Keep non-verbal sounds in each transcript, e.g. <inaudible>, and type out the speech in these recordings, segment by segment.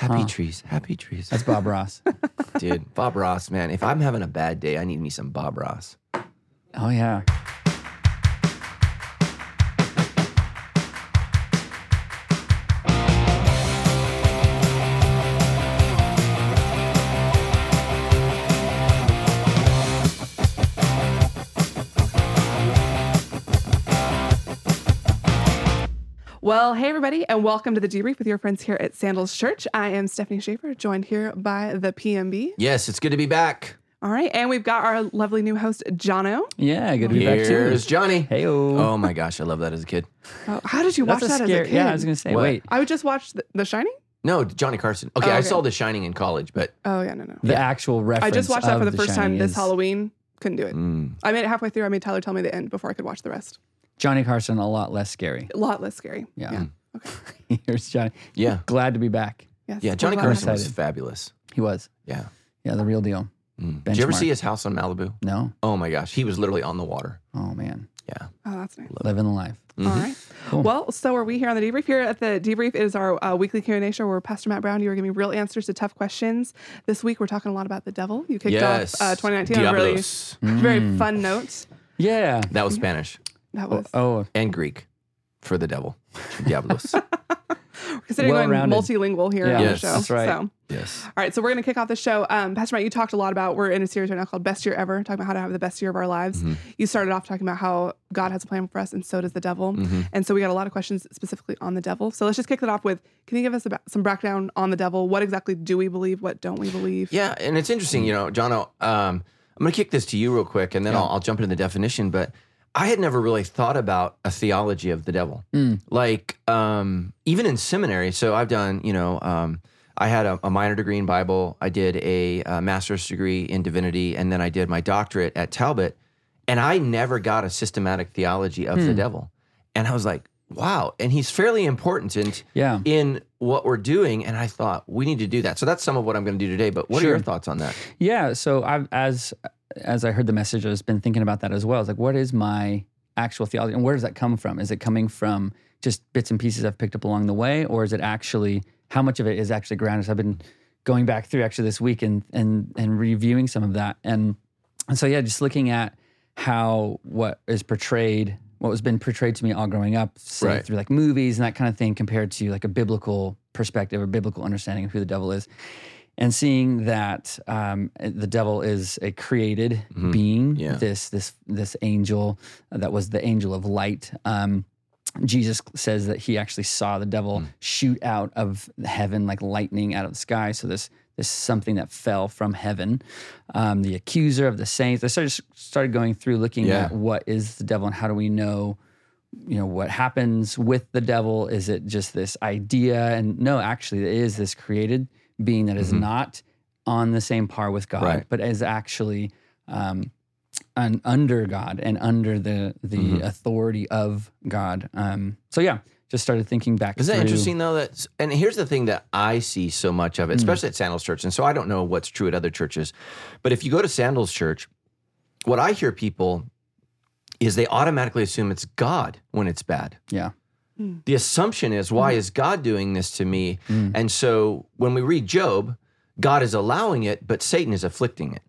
Happy trees, happy trees. That's Bob Ross. <laughs> Dude, Bob Ross, man. If I'm having a bad day, I need me some Bob Ross. Oh yeah. Well, hey everybody, and welcome to the debrief with your friends here at Sandals Church. I am Stephanie Schaefer, joined here by the PMB. Yes, it's good to be back. All right, and we've got our lovely new host, Jono. Yeah, good to be back too. Here's Johnny. Hey Oh my gosh, I love that as a kid. Oh, how did you watch That's that scary. as a kid? Yeah, I was gonna say. What? Wait, I would just watch The, the Shining. No, Johnny Carson. Okay, Oh, I okay. saw The Shining in college, but Oh yeah, no, no. the actual reference. I just watched that for of the first time Shining this is Halloween. Couldn't do it. mm, I made it halfway through. I made Tyler tell me the end before I could watch the rest. Johnny Carson a lot less scary. A lot less scary. Yeah. Okay. <laughs> Here's Johnny. yeah. Glad to be back. Yes. Yeah, Johnny glad to Carson have was fabulous. He was. Yeah. Yeah, the real deal. Mm. Did you ever see his house on Malibu? No. Oh my gosh, he was literally on the water. Oh man, Yeah. Oh, that's nice. living the life. All right. Cool. Well, so are we here on the debrief. Here at the debrief is our uh, weekly Q and A show where Pastor Matt Brown, you are giving real answers to tough questions. This week we're talking a lot about the devil. You kicked Yes. off uh, 2019 on a really Diablos. very fun note. Yeah. That was Spanish That was Oh, and Greek for the devil. Diablos. <laughs> we're considering going well-rounded. multilingual here Yeah, on Yes. the show. that's right. So, all yes. right, so we're going to kick off the show. Um, Pastor Matt, you talked a lot about we're in a series right now called Best Year Ever, talking about how to have the best year of our lives. Mm-hmm. You started off talking about how God has a plan for us, and so does the devil. Mm-hmm. And so we got a lot of questions specifically on the devil. So let's just kick that off with: Can you give us about, some background on the devil? What exactly do we believe? What don't we believe? Yeah, and it's interesting, you know, Jono. Um, I'm going to kick this to you real quick, and then I'll, I'll jump into the definition. But I had never really thought about a theology of the devil, like um, even in seminary. So I've done, you know, um, I had a, a minor degree in Bible. I did a, uh master's degree in divinity, and then I did my doctorate at Talbot. And I never got a systematic theology of the devil. And I was like, wow. And he's fairly important in Yeah. in what we're doing. And I thought we need to do that. So that's some of what I'm going to do today. But what are your thoughts on that? Yeah. So I've as as I heard the message, I've been thinking about that as well. It's like, what is my actual theology, and where does that come from? Is it coming from just bits and pieces I've picked up along the way, or is it actually how much of it is actually grounded? So I've been going back through actually this week and and and reviewing some of that, and and so yeah, just looking at how what is portrayed, what was been portrayed to me all growing up, say Right. through like movies and that kind of thing, compared to like a biblical perspective or biblical understanding of who the devil is and seeing that um, the devil is a created being, Yeah. this this this angel that was the angel of light. Um, Jesus says that he actually saw the devil shoot out of heaven like lightning out of the sky. So this this something that fell from heaven. Um, the accuser of the saints. I started started going through looking Yeah. at what is the devil and how do we know you know what happens with the devil is it just this idea and no actually it is this created being that is not on the same par with god Right. but is actually um, un, under god and under the the authority of god um, so yeah just started thinking back Is that through- interesting though? That and here's the thing that I see so much of it, especially at Sandals Church, and so I don't know what's true at other churches, but if you go to Sandals Church, what I hear people is they automatically assume it's God when it's bad. yeah The assumption is, why is God doing this to me? And so when we read Job, God is allowing it, but Satan is afflicting it.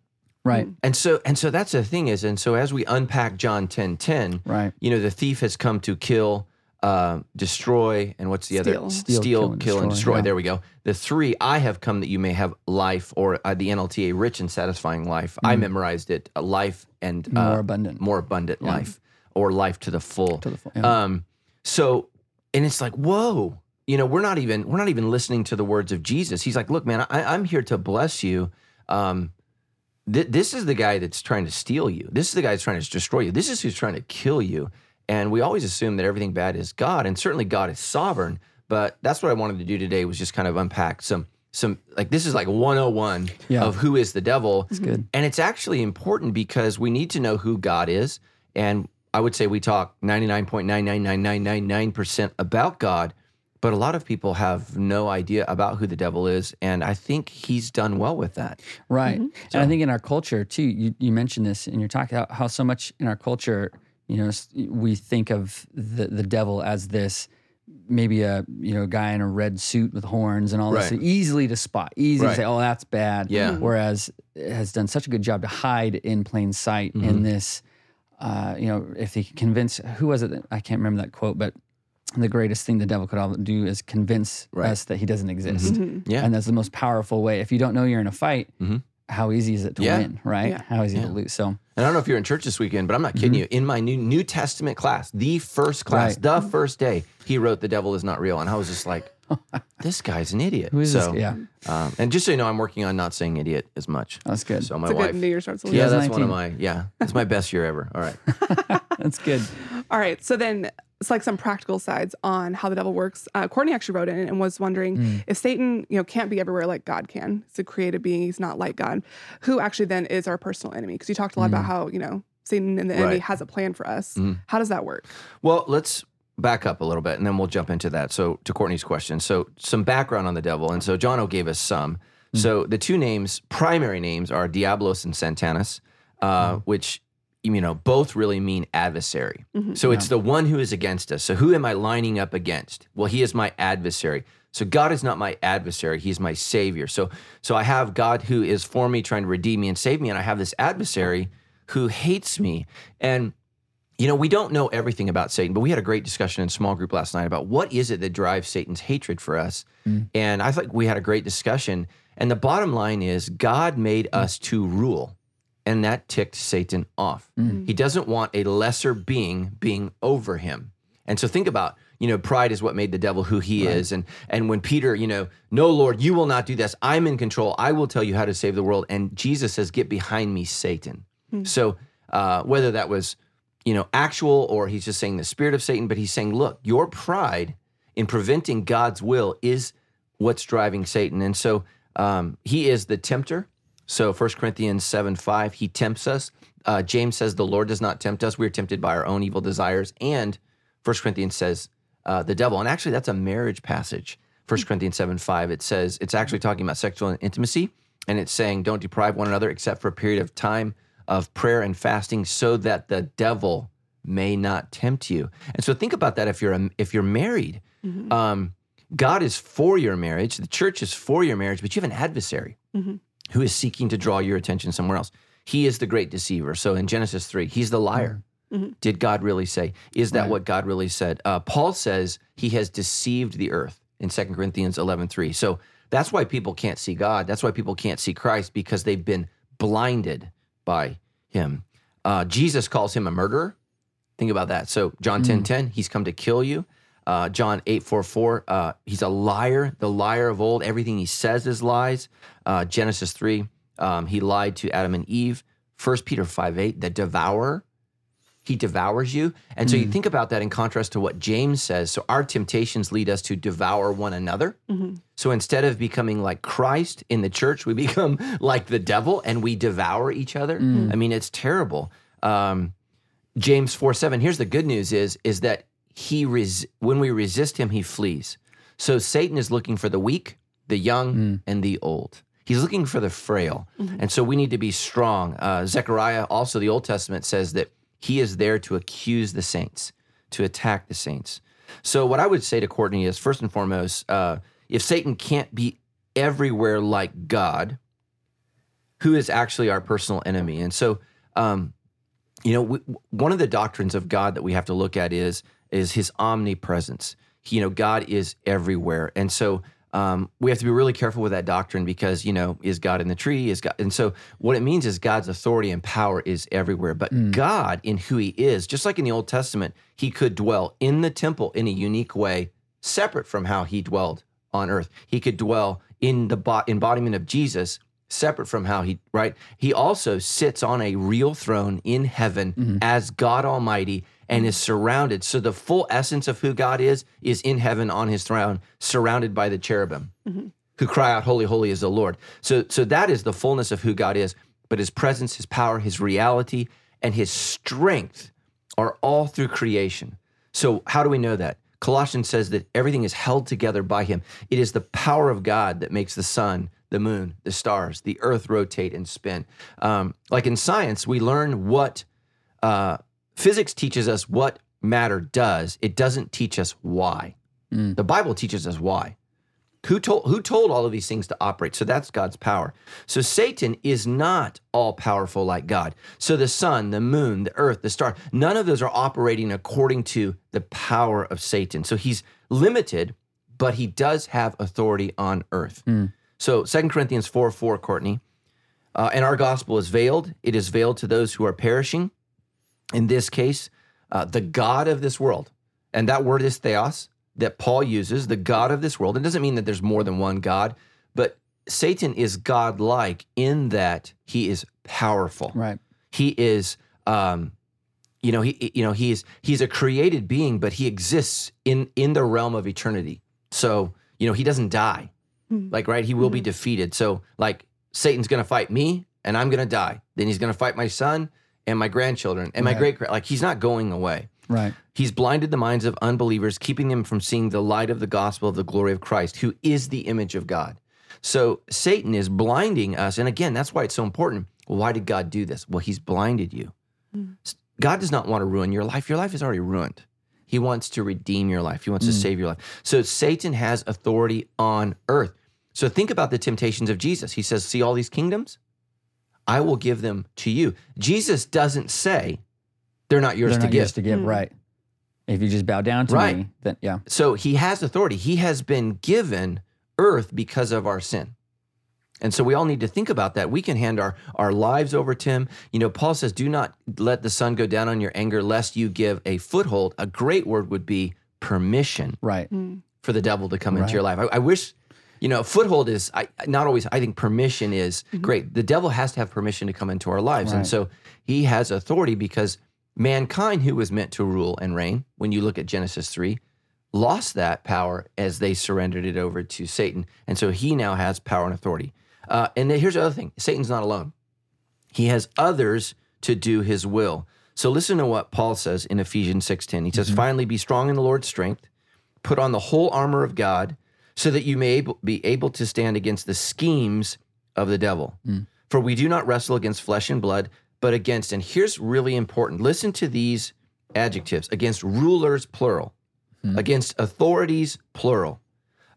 right And so and so that's the thing is, and so as we unpack John 10 10, right you know, the thief has come to kill, uh, destroy, and what's the Steal. other? Steal, Steal, kill, kill, and and destroy, yeah. There we go. The three, I have come that you may have life, or uh, the NLTA, rich and satisfying life. I memorized it, a life and uh, Mm. more abundant more abundant life, or life to the full. to the full yeah. Um, so, and it's like, whoa, you know, we're not even we're not even listening to the words of Jesus. He's like, look, man, I, I'm here to bless you. Um, th- this is the guy that's trying to steal you. This is the guy that's trying to destroy you. This is who's trying to kill you. And we always assume that everything bad is God, and certainly God is sovereign. But that's what I wanted to do today was just kind of unpack some some like this is like 101 Yeah. of who is the devil. it's good And it's actually important because we need to know who God is. And I would say we talk 99.99999% about God, but a lot of people have no idea about who the devil is. And I think he's done well with that. Right. And I think in our culture too, you, you mentioned this in your talk, how, how so much in our culture, you know, we think of the, the devil as this maybe a you know guy in a red suit with horns and all this Right. easily to spot, easy Right. to say, oh, that's bad. Yeah. Whereas it has done such a good job to hide in plain sight Mm-hmm. in this. Uh, you know, if they can convince, who was it? That, I can't remember that quote, but the greatest thing the devil could all do is convince Right. us that he doesn't exist. Yeah. And that's the most powerful way. If you don't know you're in a fight, Mhm. how easy is it to Yeah. win, right? Yeah. How easy Yeah. to lose. So, And I don't know if you're in church this weekend, but I'm not kidding you. In my new New Testament class, the first class, Mm-hmm. Right. the first day, he wrote "The devil is not real," and I was just like, <laughs> "This guy's an idiot." who is so, this? Yeah, Um, and just so you know, I'm working on not saying idiot as much. that's good. So my It's a wife, good New Year's resolution. yeah, that's one of my yeah, that's my best year ever. All right, <laughs> That's good. All right. So then it's like some practical sides on how the devil works. Uh, Courtney actually wrote in and was wondering Hmm. if Satan, you know, can't be everywhere like God can. He's a created being. He's not like God. Who actually then is our personal enemy? Because you talked a lot Hmm. about how you know Satan and the enemy Right. has a plan for us. Mhm. How does that work? Well, let's back up a little bit and then we'll jump into that. So, to Courtney's question, so some background on the devil. And so, Jono gave us some. Hmm. So, the two names, primary names, are Diablos and Santanus, uh, hmm. which, you know, both really mean adversary. Mm-hmm. So, it's the one who is against us. So, who am I lining up against? Well, he is my adversary. So God is not my adversary; He's my savior. So, so I have God who is for me, trying to redeem me and save me, and I have this adversary who hates me. And you know, we don't know everything about Satan, but we had a great discussion in small group last night about what is it that drives Satan's hatred for us. Mm. And I think we had a great discussion. And the bottom line is God made mm. us to rule, and that ticked Satan off. Mm. He doesn't want a lesser being being over him. And so think about, you know, pride is what made the devil who he is. And and when Peter, you know, no, Lord, you will not do this. I'm in control. I will tell you how to save the world. And Jesus says, Get behind me, Satan. Hmm. So uh, whether that was, you know, actual or he's just saying the spirit of Satan, but he's saying, look, your pride in preventing God's will is what's driving Satan. And so um, he is the tempter. So 1 Corinthians 7 5, he tempts us. Uh, James says, the Lord does not tempt us. We're tempted by our own evil desires. And 1 Corinthians says, uh, the devil. And actually, that's a marriage passage. 1 Corinthians 7 5, it says, it's actually talking about sexual intimacy. And it's saying, don't deprive one another except for a period of time of prayer and fasting so that the devil may not tempt you. And so think about that if you're a, if you're married. Mm-hmm. Um, God is for your marriage, the church is for your marriage, but you have an adversary mm-hmm. who is seeking to draw your attention somewhere else. He is the great deceiver. So in Genesis 3, he's the liar. Mm-hmm. Did God really say? Is that Right. what God really said? Uh, Paul says he has deceived the earth in 2 Corinthians 11 3. So that's why people can't see God. That's why people can't see Christ because they've been blinded by him. Uh, Jesus calls him a murderer. Think about that. So John 10 10, he's come to kill you. Uh, John 8 4 4, uh, he's a liar, the liar of old. Everything he says is lies. Uh, Genesis 3, um, he lied to Adam and Eve. 1 Peter 5 8, the devourer, he devours you. And so you mm. think about that in contrast to what James says. So our temptations lead us to devour one another. Mm-hmm. So instead of becoming like Christ in the church, we <laughs> become like the devil and we devour each other. Mm. I mean, it's terrible. Um, James 4 7. Here's the good news is, is that he res- when we resist him, he flees. So Satan is looking for the weak, the young, mm. and the old. He's looking for the frail. Mm-hmm. And so we need to be strong. Uh, Zechariah, also the Old Testament, says that he is there to accuse the saints, to attack the saints. So what I would say to Courtney is first and foremost, uh, if Satan can't be everywhere like God, who is actually our personal enemy? And so, um, you know, we, one of the doctrines of God that we have to look at is is His omnipresence. He, you know, God is everywhere, and so um, we have to be really careful with that doctrine because you know, is God in the tree? Is God? And so, what it means is God's authority and power is everywhere. But God, in who He is, just like in the Old Testament, He could dwell in the temple in a unique way, separate from how He dwelled on earth. He could dwell in the bo- embodiment of Jesus separate from how he right he also sits on a real throne in heaven as god almighty and is surrounded. So the full essence of who god is is in heaven on his throne surrounded by the cherubim who cry out holy holy is the lord. So so that is the fullness of who god is but his presence his power his reality and his strength are all through creation. So how do we know that? Colossians says that everything is held together by him. It is the power of God that makes the sun, the moon, the stars, the earth rotate and spin. Um, like in science, we learn what uh, physics teaches us what matter does. It doesn't teach us why. The Bible teaches us why. Who told who told all of these things to operate? So that's God's power. So Satan is not all powerful like God. So the sun, the moon, the earth, the star, none of those are operating according to the power of Satan. So he's limited, but he does have authority on earth. So 2 Corinthians 4 4, Courtney, uh, and our gospel is veiled. It is veiled to those who are perishing. In this case, uh, the God of this world, and that word is theos that Paul uses, the God of this world. It doesn't mean that there's more than one God, but Satan is God-like in that he is powerful. Right. He is, um, you know, he you know he is he's a created being, but he exists in in the realm of eternity. So you know he doesn't die, like right. He will be defeated. So like Satan's going to fight me, and I'm going to die. Then he's going to fight my son and my grandchildren and my Right. great like he's not going away. Right. He's blinded the minds of unbelievers, keeping them from seeing the light of the gospel of the glory of Christ, who is the image of God. So Satan is blinding us. And again, that's why it's so important. Well, why did God do this? Well, he's blinded you. Mm. God does not want to ruin your life. Your life is already ruined. He wants to redeem your life, He wants to mm. save your life. So Satan has authority on earth. So think about the temptations of Jesus. He says, See all these kingdoms? I will give them to you. Jesus doesn't say they're not yours They're to not give. yours to give. Hmm. Right. If you just bow down to Right. me, then yeah. So he has authority. He has been given earth because of our sin. And so we all need to think about that. We can hand our, our lives over to him. You know, Paul says, Do not let the sun go down on your anger, lest you give a foothold. A great word would be permission Right. Hmm. for the devil to come into your life. I, I wish, you know, foothold is I, not always, I think permission is great. The devil has to have permission to come into our lives. And so he has authority because mankind, who was meant to rule and reign, when you look at Genesis 3, lost that power as they surrendered it over to Satan. And so he now has power and authority. Uh, and then here's the other thing Satan's not alone, he has others to do his will. So listen to what Paul says in Ephesians 6:10. He says, "Finally be strong in the Lord's strength, put on the whole armor of God, so that you may able, be able to stand against the schemes of the devil. Hmm. For we do not wrestle against flesh and blood, but against and here's really important. Listen to these adjectives, against rulers plural, hmm. against authorities plural,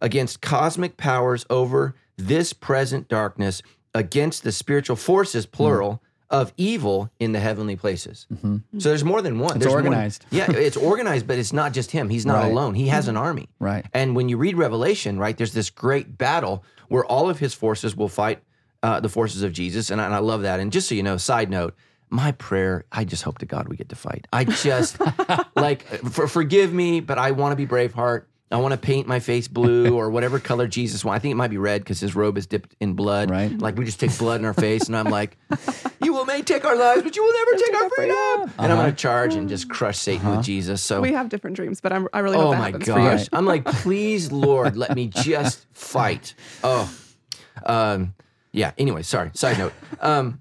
against cosmic powers over this present darkness, against the spiritual forces, hmm. plural, of evil in the heavenly places. So there's more than one. It's There's more organized. <laughs> yeah, it's organized, but it's not just him. He's not Right. alone. He has an army. Right. And when you read Revelation, right, there's this great battle where all of his forces will fight uh, the forces of Jesus. And I, and I love that. And just so you know, side note, my prayer, I just hope to God we get to fight. I just, <laughs> like, for, forgive me, but I want to be Braveheart. I want to paint my face blue <laughs> or whatever color Jesus wants. I think it might be red because his robe is dipped in blood. Right. Like we just take blood in our face, and I'm like, "You will may take our lives, but you will never take our freedom." And I'm going to charge and just crush Satan with Jesus. So We have different dreams, but I'm, I really hope Oh that my happens for you. gosh. I'm like, please, Lord, let me just fight. Oh. Um, yeah. Anyway, sorry. Side note. Um,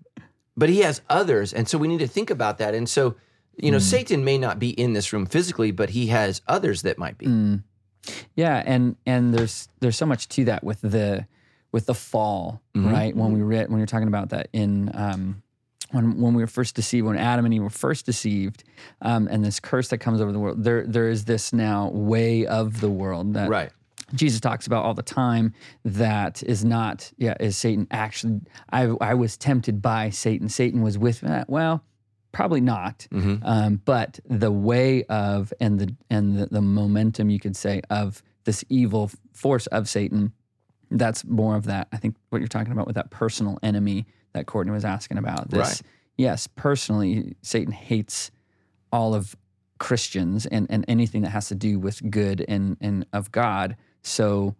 but he has others. And so we need to think about that. And so, you know, Satan may not be in this room physically, but he has others that might be. Yeah, and and there's there's so much to that with the with the fall, right? When we read when you're talking about that in um, when when we were first deceived, when Adam and Eve were first deceived, um, and this curse that comes over the world, there there is this now way of the world that Right. Jesus talks about all the time that is not yeah is Satan actually I I was tempted by Satan Satan was with me well probably not Mm-hmm. um, but the way of and the and the, the momentum you could say of this evil force of Satan that's more of that I think what you're talking about with that personal enemy that Courtney was asking about this Right. yes personally Satan hates all of Christians and, and anything that has to do with good and, and of God. So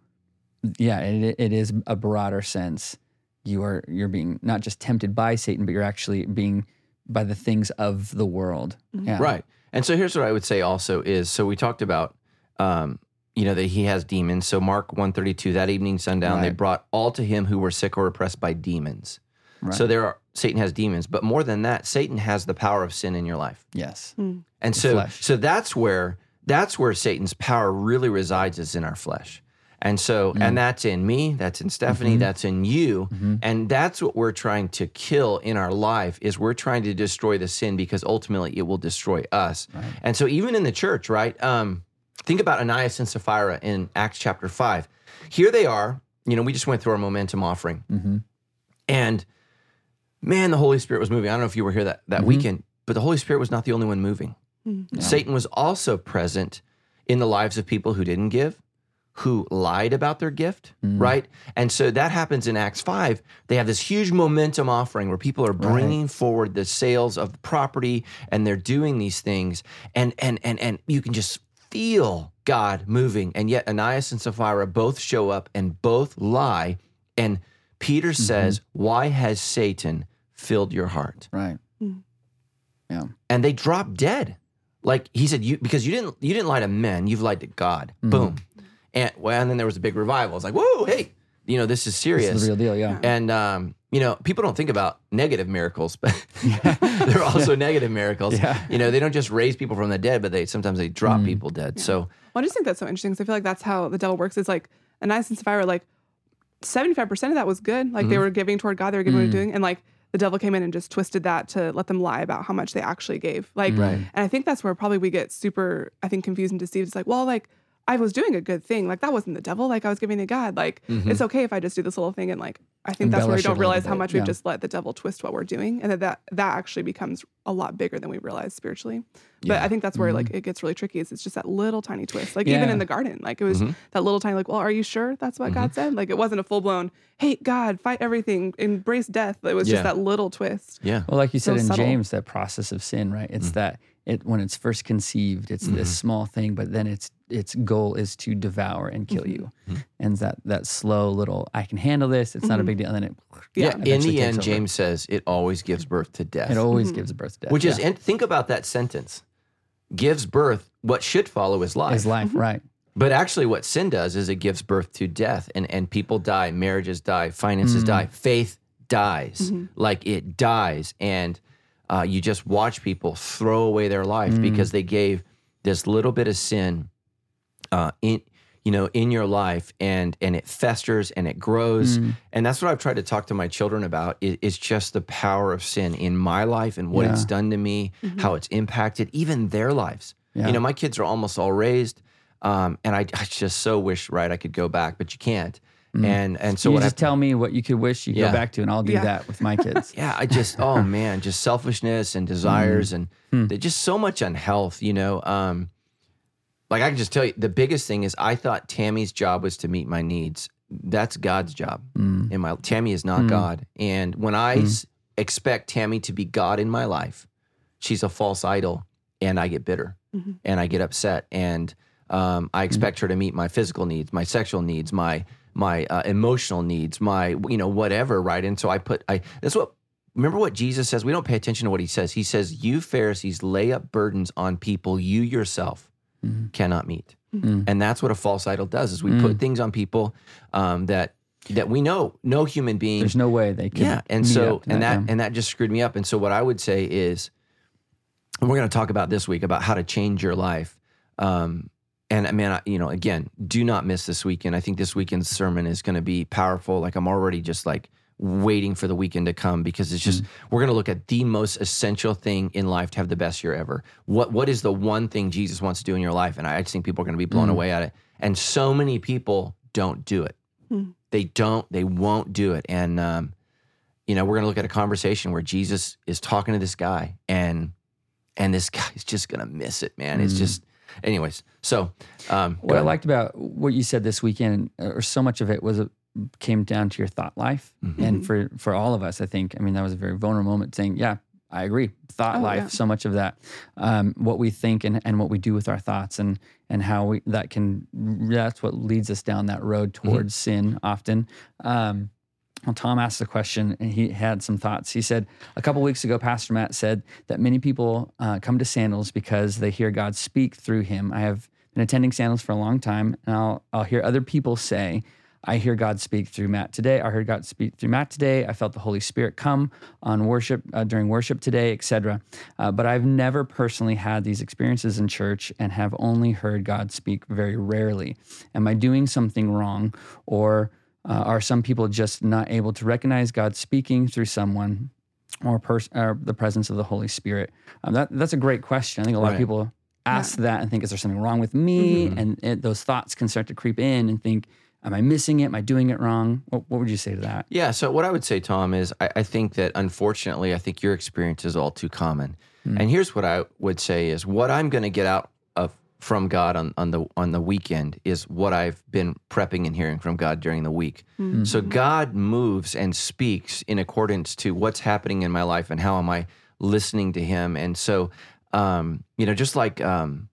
yeah, it, it is a broader sense. You are you're being not just tempted by Satan, but you're actually being by the things of the world. Yeah. Right. And so here's what I would say also is so we talked about um, you know, that he has demons. So Mark 132, that evening sundown, they brought all to him who were sick or oppressed by demons. Right. So there are Satan has demons, but more than that, Satan has the power of sin in your life. Yes. And so flesh. so that's where that's where Satan's power really resides is in our flesh. And so Mm. and that's in me, that's in Stephanie, Mm-hmm. that's in you. And that's what we're trying to kill in our life is we're trying to destroy the sin because ultimately it will destroy us. And so even in the church, right? Um think about Ananias and Sapphira in Acts chapter five. Here they are. You know, we just went through our momentum offering, Mm-hmm. and man, the Holy Spirit was moving. I don't know if you were here that that Mhm. weekend, but the Holy Spirit was not the only one moving. Mm. Yeah. Satan was also present in the lives of people who didn't give, who lied about their gift, Mm. right? And so that happens in Acts 5. They have this huge momentum offering where people are bringing forward the sales of the property and they're doing these things and and and and you can just feel God moving and yet Ananias and Sapphira both show up and both lie and Peter Mm-hmm. says, "Why has Satan filled your heart?" Right. Yeah. And they drop dead. Like he said, you because you didn't you didn't lie to men, you've lied to God. Mhm. Boom. And well, and then there was a big revival. It's like, whoa, hey, you know, this is This serious. is the real deal. Yeah. and um, you know, people don't think about negative miracles, but <laughs> they're also negative miracles. Yeah. You know, they don't just raise people from the dead, but they sometimes they drop Mm. people dead. So Well, I just think that's so interesting. 'cause I feel like that's how the devil works. It's like Ananias and Sapphira, like 75% of that was good. Like they Mhm. were giving toward God, they were giving, Mm. doing. And like the devil came in and just twisted that to let them lie about how much they actually gave. Like, Right. and I think that's where probably we get super, I think, confused and deceived. It's like, well, like I was doing a good thing. Like that wasn't the devil. Like I was giving to God. Like Mhm. it's okay if I just do this little thing. And like, I think that's where we Embellish it a don't realize how bit, much we've just let the devil twist what we're doing. And that that, that actually becomes a lot bigger than we realize spiritually. But Yeah. I think that's where Mhm. like it gets really tricky is it's just that little tiny twist. Like even in the garden, like it was Mhm. that little tiny like, well, are you sure that's what God said? Like it wasn't a full blown, hate God, fight everything, embrace death. It was Yeah. just that little twist. yeah. Well, like you said So in subtle. James, that process of sin, right? It's Mm. that it when it's first conceived, it's this Mhm. small thing, but then its its goal is to devour and kill Mhm. you. Mhm. And that that slow little, I can handle this. It's not a Mhm. big deal. And then it Yeah. Yeah. In the end, over. James says it always gives birth to death. it always Mhm. gives birth to death. which is yeah. and think about that sentence. Gives birth, what should follow is life. is life, right? But actually, what sin does is it gives birth to death, and and people die, marriages die, finances Mm. die, faith dies, Mhm. like it dies, and uh, you just watch people throw away their life Mm. because they gave this little bit of sin uh, in you know in your life, and and it festers and it grows, Mm. and that's what I've tried to talk to my children about. Is, is just the power of sin in my life and what Yeah. it's done to me, Mhm. how it's impacted even their lives. Yeah. You know, my kids are almost all raised. Um, and I, I just so wish, right, I could go back, but you can't. Mm. And and so you what I just tell me what you could wish you could Yeah. go back to, and I'll do Yeah. that with my kids. <laughs> yeah, I just oh <laughs> man, just selfishness and desires and Hmm. they're just so much unhealth, you know. Um, like I can just tell you, the biggest thing is I thought Tammy's job was to meet my needs. That's God's job. Mm. In my Tammy is not Hmm. God, and when I s- expect Tammy to be God in my life, she's a false idol, and I get bitter Mhm. and I get upset, and um, I expect her to meet my physical needs, my sexual needs, my my uh, emotional needs, my you know whatever, right? And so I put I that's what remember what Jesus says. We don't pay attention to what he says. He says, "You Pharisees lay up burdens on people you yourself Mhm. cannot meet," Mm. and that's what a false idol does. Is we Mm. put things on people um, that that we know no human being There's no way they can. yeah and so and that yeah. and that just screwed me up and so what i would say is and we're going to talk about this week about how to change your life um and man I, you know again do not miss this weekend i think this weekend's sermon is going to be powerful like i'm already just like waiting for the weekend to come because it's just we're going to look at the most essential thing in life to have the best year ever what what is the one thing jesus wants to do in your life and i just think people are going to be blown Mm. away at it and so many people don't do it Hmm. they don't they won't do it and um you know, we're going to look at a conversation where Jesus is talking to this guy and and this guy's just going to miss it, man. It's Mm. just anyways. So, um What I liked about what you said this weekend, or so much of it, was it came down to your thought life, Mhm. and for for all of us, I think. I mean, that was a very vulnerable moment. Saying, "Yeah, I agree." Thought Oh, life, yeah. so much of that, um, what we think and and what we do with our thoughts, and and how we that can that's what leads us down that road Mm-hmm. towards sin often. Um, well, Tom asked a question and he had some thoughts. He said, A couple weeks ago, Pastor Matt said that many people uh, come to Sandals because they hear God speak through him. I have been attending Sandals for a long time, and I'll, I'll hear other people say, I hear God speak through Matt today. I heard God speak through Matt today. I felt the Holy Spirit come on worship uh, during worship today, etc. Uh, but I've never personally had these experiences in church and have only heard God speak very rarely. Am I doing something wrong, or uh, are some people just not able to recognize God speaking through someone or, pers- or the presence of the Holy Spirit? Um, that, that's a great question. I think a lot Right. of people ask that and think, is there something wrong with me? Mm-hmm. And it, those thoughts can start to creep in and think, am I missing it? Am I doing it wrong? What, what would you say to that? Yeah. So what I would say, Tom, is I, I think that unfortunately, I think your experience is all too common. And here's what I would say is what I'm going to get out of from God on, on the on the weekend is what I've been prepping and hearing from God during the week. So God moves and speaks in accordance to what's happening in my life and how am I listening to Him. And so, um, you know, just like um,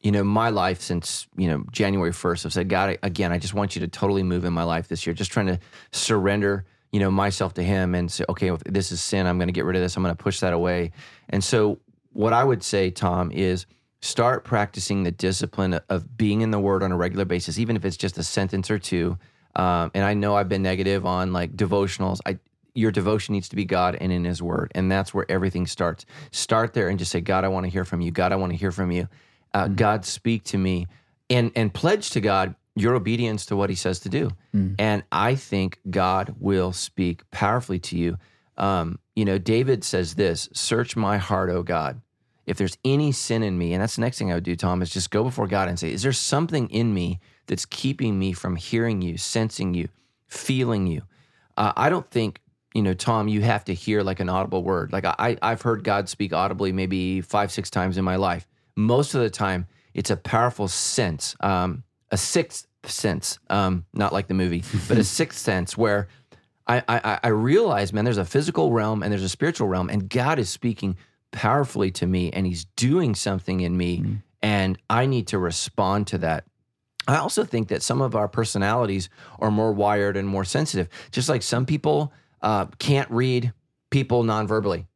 you know, my life since, you know, January 1st, I've said, God, again, I just want you to totally move in my life this year. Just trying to surrender, you know, myself to Him and say, okay, if this is sin. I'm going to get rid of this. I'm going to push that away. And so, what I would say, Tom, is start practicing the discipline of being in the Word on a regular basis, even if it's just a sentence or two. Um, and I know I've been negative on like devotionals. I your devotion needs to be God and in His Word, and that's where everything starts. Start there and just say, God, I want to hear from you. God, I want to hear from you. Uh, God, speak to me, and and pledge to God your obedience to what He says to do. And I think God will speak powerfully to you. Um, you know, David says this: "Search my heart, O God." If there's any sin in me, and that's the next thing I would do, Tom, is just go before God and say, Is there something in me that's keeping me from hearing you, sensing you, feeling you? Uh, I don't think, you know, Tom, you have to hear like an audible word. Like I, I've heard God speak audibly maybe five, six times in my life. Most of the time, it's a powerful sense, um, a sixth sense, um, not like the movie, but a <laughs> sixth sense where I, I, I realize, man, there's a physical realm and there's a spiritual realm, and God is speaking powerfully to me and he's doing something in me and I need to respond to that. I also think that some of our personalities are more wired and more sensitive. Just like some people uh, can't read people non-verbally.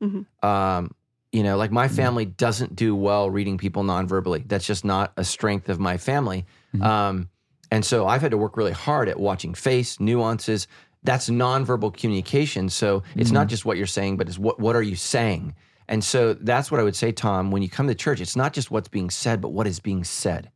Um, you know, like my family doesn't do well reading people non-verbally. That's just not a strength of my family. Um, and so I've had to work really hard at watching face, nuances. That's nonverbal communication. So it's not just what you're saying, but it's what what are you saying? And so that's what I would say, Tom, when you come to church, it's not just what's being said, but what is being said.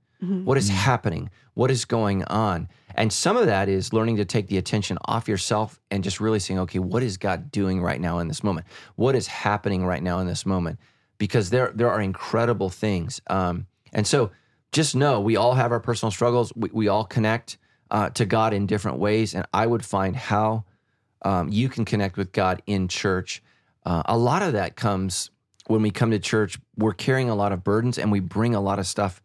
What is happening? What is going on? And some of that is learning to take the attention off yourself and just really saying, okay, what is God doing right now in this moment? What is happening right now in this moment? Because there there are incredible things. Um, and so just know we all have our personal struggles. We, we all connect uh, to God in different ways. And I would find how um, you can connect with God in church. Uh, a lot of that comes when we come to church. We're carrying a lot of burdens and we bring a lot of stuff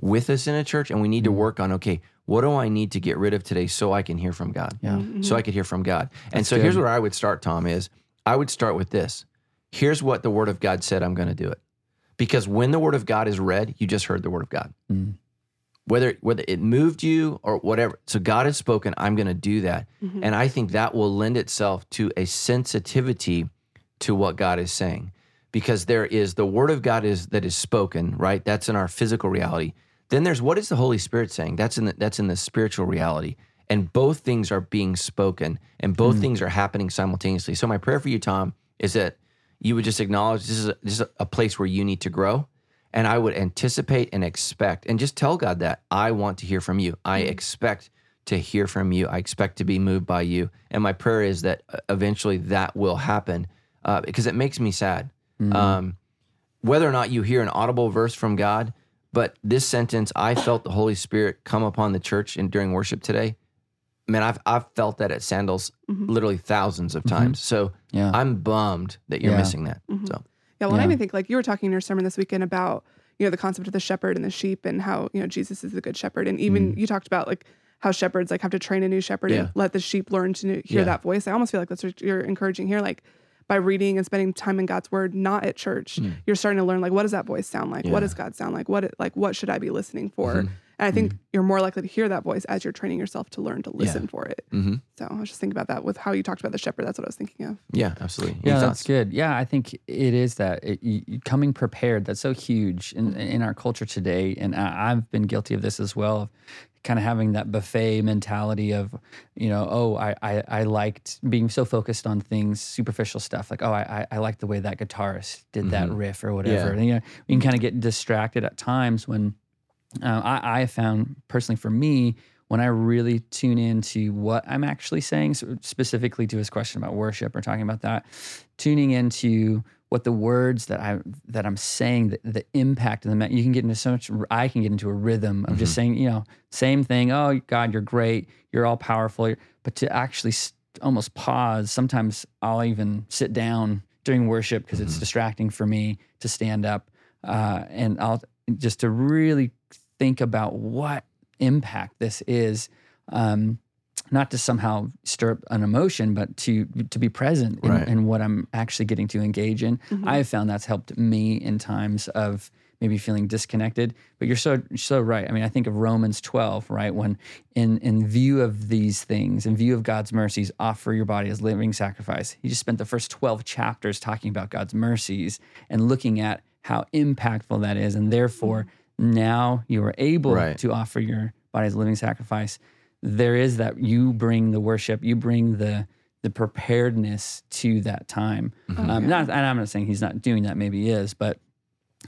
with us in a church, and we need to work on okay, what do I need to get rid of today so I can hear from God? Yeah. So I could hear from God. and That's so here's where I would start, Tom, is I would start with this. Here's what the Word of God said I'm going to do it. Because when the Word of God is read, you just heard the Word of God. Mm. Whether whether it moved you or whatever. So God has spoken, I'm going to do that. And I think that will lend itself to a sensitivity to what God is saying. Because there is the word of God is that is spoken, right? That's in our physical reality. Then there's what is the Holy Spirit saying? That's in the, that's in the spiritual reality. And both things are being spoken and both things are happening simultaneously. So my prayer for you, Tom, is that you would just acknowledge this is a, this is a place where you need to grow. And I would anticipate and expect and just tell God that I want to hear from you. I expect to hear from you. I expect to be moved by you. And my prayer is that uh, eventually that will happen uh, because it makes me sad. Um, whether or not you hear an audible verse from God, but this sentence, I felt the Holy Spirit come upon the church and during worship today. Man, I've I've felt that at Sandals literally thousands of times. So Yeah. I'm bummed that you're Yeah. missing that. So Yeah, well, I Yeah. even think like you were talking in your sermon this weekend about you know the concept of the shepherd and the sheep and how you know Jesus is the good shepherd, and even you talked about like how shepherds like have to train a new shepherd Mm. Yeah. and let the sheep learn to kn- hear Yeah. that voice. I almost feel like that's what you're encouraging here, like by reading and spending time in God's word, not at church. You're starting to learn like what does that voice sound like? What Mm. Does God sound like? What like what should I be listening for? Mhm. And I think you're more likely to hear that voice as you're training yourself to learn to listen for it. hmm So I was just thinking about that with how you talked about the shepherd. That's what I was thinking of. yeah, absolutely. Yeah, that's good. Yeah, I think it is that it, you, you coming prepared. That's so huge in in our culture today, and I, I've been guilty of this as well. Kind of having that buffet mentality of, you know, oh, I I, I liked being so focused on things, superficial stuff. Like, oh, I I, I like the way that guitarist did that Mhm. riff or whatever. Yeah. And, you know, we can kind of get distracted at times when uh, I, I have found personally for me when I really tune into what I'm actually saying, so specifically to his question about worship or talking about that, tuning into what the words that I that I'm saying, the, the impact of them. You can get into so much. I can get into a rhythm of just saying, you know, same thing. Oh God, you're great. You're all powerful. But to actually almost pause. Sometimes I'll even sit down during worship because it's distracting for me to stand up, uh, and I'll just to really think about what impact this is. Um, not to somehow stir up an emotion, but to to be present in, Right. in what I'm actually getting to engage in. I have found that's helped me in times of maybe feeling disconnected. But you're so so right. I mean, I think of Romans 12, right? When in in view of these things, in view of God's mercies, offer your body as living sacrifice. He just spent the first 12 chapters talking about God's mercies and looking at how impactful that is, and therefore now you are able Right. to offer your body as a living sacrifice there is that you bring the worship, you bring the the preparedness to that time. Mm-hmm. Um, Not, and I'm not saying he's not doing that. Maybe he is, but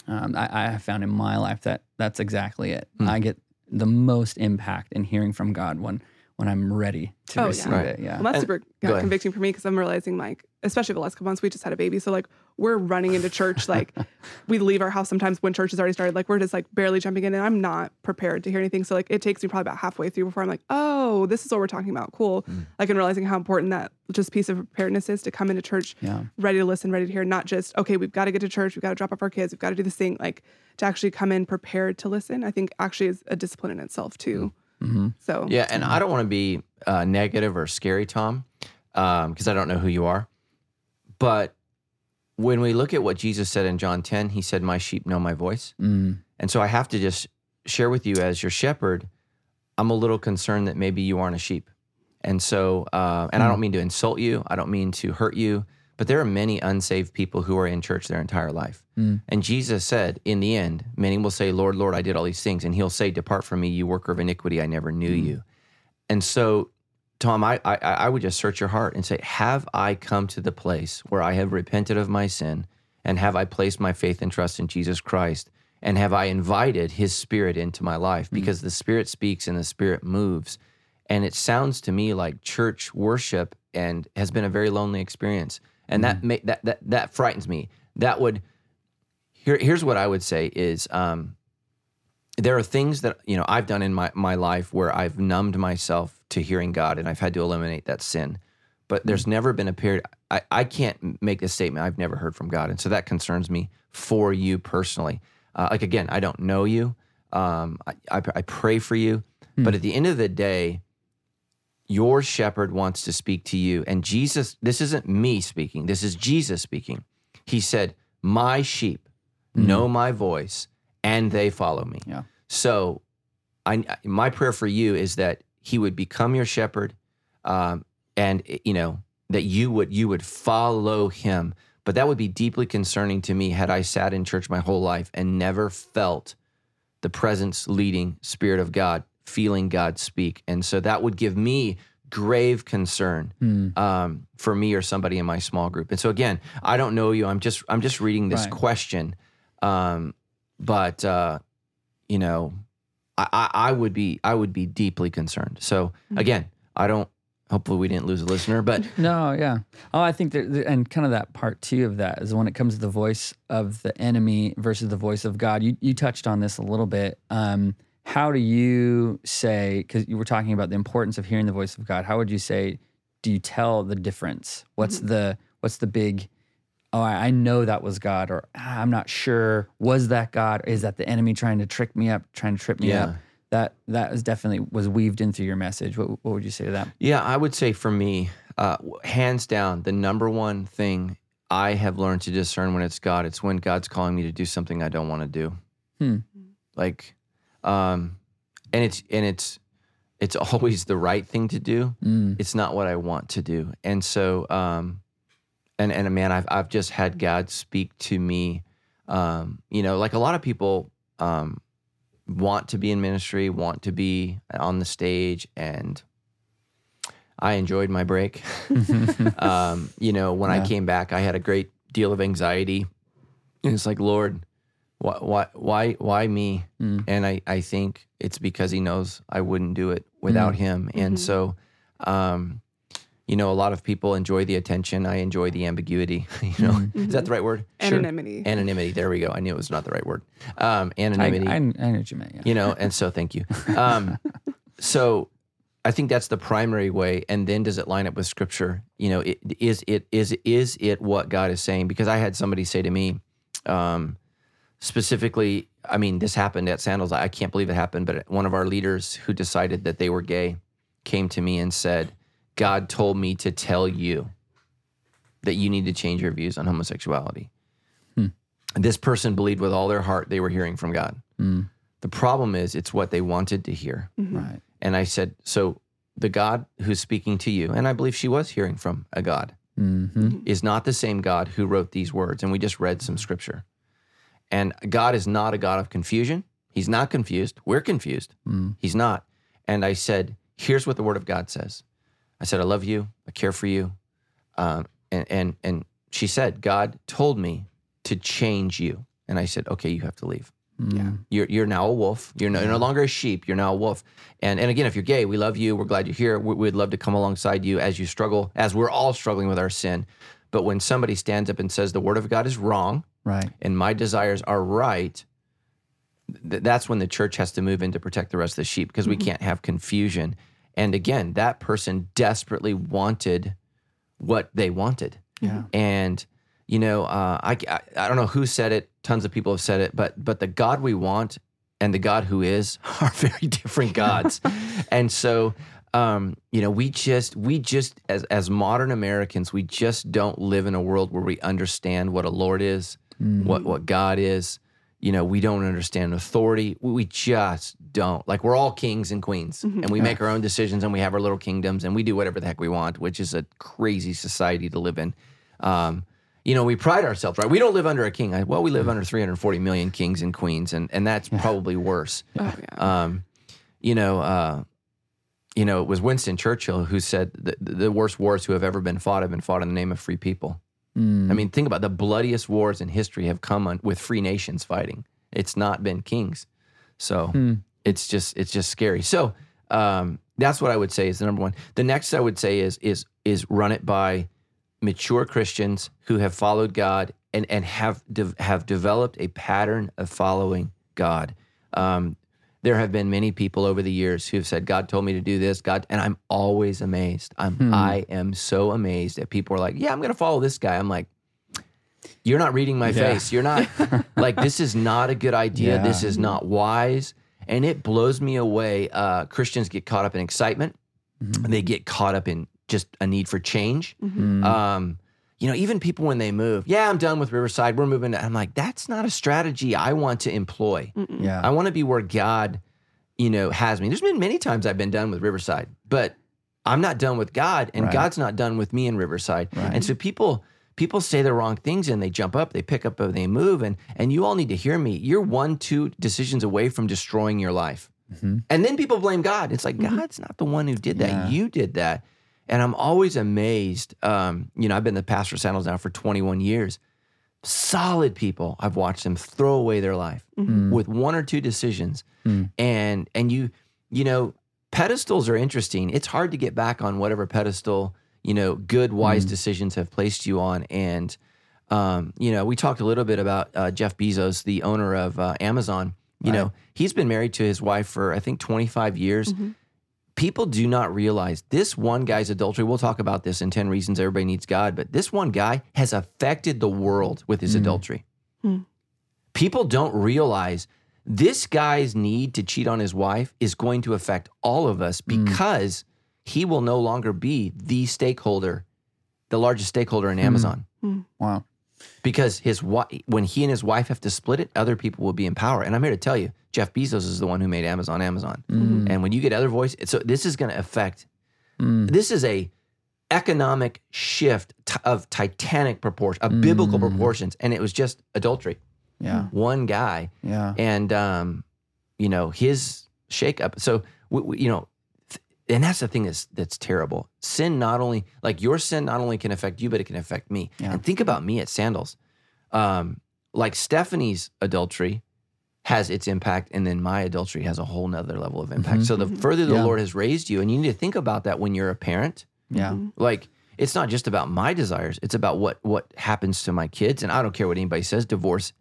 um, I, I have found in my life that that's exactly it. Hmm. I get the most impact in hearing from God when when I'm ready to Oh, yeah. receive Right. it. Yeah. Well, that's And- super yeah, convicting for me because I'm realizing, like, especially the last couple months, we just had a baby. So, like, we're running into church. Like, <laughs> we leave our house sometimes when church has already started. Like, we're just like barely jumping in, and I'm not prepared to hear anything. So, like, it takes me probably about halfway through before I'm like, oh, this is what we're talking about. Cool. Mm. Like, and realizing how important that just piece of preparedness is to come into church Yeah. ready to listen, ready to hear, not just, okay, we've got to get to church, we've got to drop off our kids, we've got to do this thing. Like, to actually come in prepared to listen, I think actually is a discipline in itself, too. hmm So, Yeah, and I don't want to be uh, negative or scary, Tom, because I don't know who you are. But when we look at what Jesus said in John 10, he said, My sheep know my voice. Mm. And so I have to just share with you as your shepherd, I'm a little concerned that maybe you aren't a sheep. And so, uh, and I don't mean to insult you, I don't mean to hurt you, but there are many unsaved people who are in church their entire life. Mm. And Jesus said, in the end, many will say, Lord, Lord, I did all these things. And he'll say, Depart from me, you worker of iniquity, I never knew you. And so, Tom, I, I, I would just search your heart and say, Have I come to the place where I have repented of my sin? And have I placed my faith and trust in Jesus Christ? And have I invited his spirit into my life? Because the spirit speaks and the spirit moves. And it sounds to me like church worship and has been a very lonely experience. And that, ma- that that that frightens me. That would here, here's what I would say is um, there are things that you know I've done in my my life where I've numbed myself to hearing God, and I've had to eliminate that sin. But there's never been a period. I, I can't make this statement. I've never heard from God, and so that concerns me for you personally. Uh, like again, I don't know you. Um, I, I I pray for you, but at the end of the day, your shepherd wants to speak to you. And Jesus, this isn't me speaking, this is Jesus speaking. He said, My sheep know my voice and they follow me. Yeah. So, I, my prayer for you is that he would become your shepherd um, and, you know, that you would you would follow him. But that would be deeply concerning to me had I sat in church my whole life and never felt the presence leading spirit of God, feeling God speak. And so that would give me grave concern Mm. um, for me or somebody in my small group. And so again, I don't know you. I'm just I'm just reading this Right. question. Um, but uh, you know, I, I, I would be I would be deeply concerned. So again, I don't hopefully we didn't lose a listener, but <laughs> No, yeah. Oh, I think that, and kind of that part two of that is when it comes to the voice of the enemy versus the voice of God. You you touched on this a little bit. Um, how do you say? Because you were talking about the importance of hearing the voice of God. How would you say? Do you tell the difference? What's the what's the big? Oh, I I know that was God, or "Ah, I'm not sure. Was that God? Is that the enemy trying to trick me up, trying to trip me Yeah. up? That that was definitely was weaved in through your message. What, what would you say to that? Yeah, I would say for me, uh, hands down, the number one thing I have learned to discern when it's God, it's when God's calling me to do something I don't want to do. Hmm. Like, um, and it's and it's it's <laughs> always the right thing to do. Mm. It's not what I want to do, and so, um, and and man, I've I've just had God speak to me. Um, you know, like a lot of people, um, want to be in ministry, want to be on the stage, and I enjoyed my break. <laughs> <laughs> um, you know, when I came back, I had a great deal of anxiety. And it's like, Lord, why, why, why, why me? Mm. And I, I think it's because He knows I wouldn't do it without Mm. Him. And Mhm. so, um, you know, a lot of people enjoy the attention. I enjoy the ambiguity. <laughs> you know, is that the right word? Anonymity. Anonymity. There we go. I knew it was not the right word. Um, I, anonymity I, I know what you meant. Yeah. you know and so thank you um, <laughs> so i think that's the primary way and then does it line up with scripture you know it, is it is is it what god is saying because i had somebody say to me um, specifically i mean this happened at sandals i can't believe it happened but one of our leaders who decided that they were gay came to me and said god told me to tell you that you need to change your views on homosexuality this person believed with all their heart they were hearing from god Mm, the problem is, it's what they wanted to hear. right. And I said, So the God who's speaking to you, and I believe she was hearing from a God, hmm is not the same God who wrote these words. And we just read some scripture. And God is not a God of confusion. He's not confused. We're confused. Mm. He's not. And I said, Here's what the word of God says. I said, I love you. I care for you. Um, and, and, and she said, God told me to change you. And I said, Okay, you have to leave. Yeah. You're you're now a wolf. You're no, you're no longer a sheep. You're now a wolf. And and again, if you're gay, we love you. We're glad you're here. We, we'd love to come alongside you as you struggle, as we're all struggling with our sin. But when somebody stands up and says the word of God is wrong Right. and my desires are right, th- that's when the church has to move in to protect the rest of the sheep because we can't have confusion. And again, that person desperately wanted what they wanted. Yeah. And you know, uh, I, I I don't know who said it. Tons of people have said it, but but the God we want and the God who is <laughs> are very different gods. <laughs> and so, um, you know, we just we just as as modern Americans, we just don't live in a world where we understand what a Lord is, what what God is. You know, we don't understand authority. We, we just don't. Like we're all kings and queens, and we make our own decisions, and we have our little kingdoms, and we do whatever the heck we want, which is a crazy society to live in. Um, you know, we pride ourselves, right? We don't live under a king. Well, we live under 340 million kings and queens, and and that's probably worse. Oh yeah. Um, you know, uh, you know, it was Winston Churchill who said the, the worst wars who have ever been fought have been fought in the name of free people. Mm. I mean, think about it. the bloodiest wars in history have come on, with free nations fighting. It's not been kings, so Hmm. it's just it's just scary. So um, that's what I would say is the number one. The next I would say is is is run it by mature Christians who have followed God and and have de- have developed a pattern of following God. Um, there have been many people over the years who have said, "God told me to do this." God, and I'm always amazed. I'm I am so amazed that people are like, "Yeah, I'm going to follow this guy." I'm like, "You're not reading my Yeah. face. You're not <laughs> like this is not a good idea. This is not wise." And it blows me away. Uh, Christians get caught up in excitement. Mhm. They get caught up in just a need for change. Mm. Um, you know, even people when they move, yeah, I'm done with Riverside. We're moving. I'm like, that's not a strategy I want to employ. Mm-mm. yeah. I want to be where God, you know, has me. There's been many times I've been done with Riverside, but I'm not done with God, and Right. God's not done with me in Riverside. Right. And so people people say the wrong things and they jump up, they pick up, and they move, and and you all need to hear me. You're one, two decisions away from destroying your life. Mhm. And then people blame God. It's like God's not the one who did that. Yeah. You did that. And I'm always amazed. Um, you know, I've been the pastor of Sandals now for 21 years. Solid people. I've watched them throw away their life Mm. with one or two decisions. Mm. And and you, you know, pedestals are interesting. It's hard to get back on whatever pedestal, you know, good, wise Mm. decisions have placed you on. And um, you know, we talked a little bit about uh, Jeff Bezos, the owner of uh, Amazon. You Right. know, he's been married to his wife for I think 25 years. Mhm. People do not realize this one guy's adultery. We'll talk about this in 10 Reasons Everybody Needs God, but this one guy has affected the world with his Mm. adultery. Hmm. People don't realize this guy's need to cheat on his wife is going to affect all of us Mm. because he will no longer be the stakeholder, the largest stakeholder in Hmm. Amazon Wow. Because his wi- when he and his wife have to split it, other people will be in power. And I'm here to tell you, Jeff Bezos is the one who made Amazon Amazon. Mm. And when you get other voice, so this is going to affect. Mm. This is a economic shift t- of titanic proportion, of biblical Mm. proportions, and it was just adultery. Yeah. One guy, Yeah. and um, you know his shakeup. So we, we- you know, and that's the thing that's that's terrible. Sin not only like your sin not only can affect you, but it can affect me. Yeah. And think about me at Sandals. Um, like Stephanie's adultery has its impact, and then my adultery has a whole nother level of impact. Mhm. So the further the Yeah. Lord has raised you, and you need to think about that when you're a parent, Yeah. Like it's not just about my desires; it's about what what happens to my kids. And I don't care what anybody says. Divorce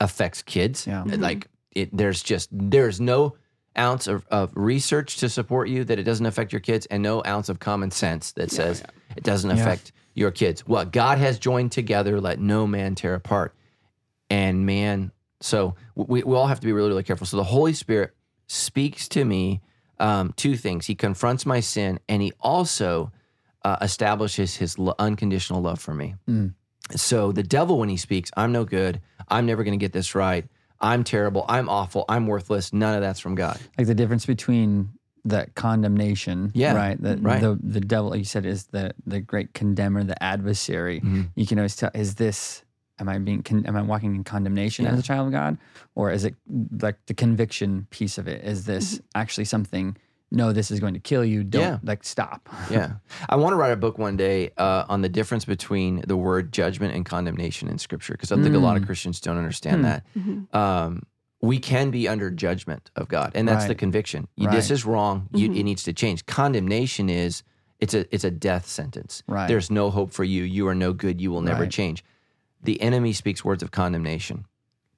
affects kids. Yeah. Like it, there's just there's no ounce of, of research to support you that it doesn't affect your kids, and no ounce of common sense that says it doesn't affect your kids. What God has joined together, let no man tear apart. And man, so we, we all have to be really, really careful. So the Holy Spirit speaks to me um, two things. He confronts my sin, and he also uh, establishes his lo- unconditional love for me. So the devil, when he speaks, I'm no good. I'm never going to get this right. I'm terrible. I'm awful. I'm worthless. None of that's from God. Like the difference between that condemnation, Yeah, right? That right. the the devil, like you said, is the the great condemner, the adversary. Mm-hmm. You can always tell: is this am I being con- am I walking in condemnation as a child of God, or is it like the conviction piece of it? Is this actually something? No, this is going to kill you. Don't Yeah. like stop. <laughs> yeah. I want to write a book one day uh, on the difference between the word judgment and condemnation in Scripture because I think a lot of Christians don't understand that. Um, we can be under judgment of God, and that's the conviction. You- This is wrong. You, it needs to change. Condemnation is it's a it's a death sentence. Right. There's no hope for you. You are no good. You will never Right. change. The enemy speaks words of condemnation.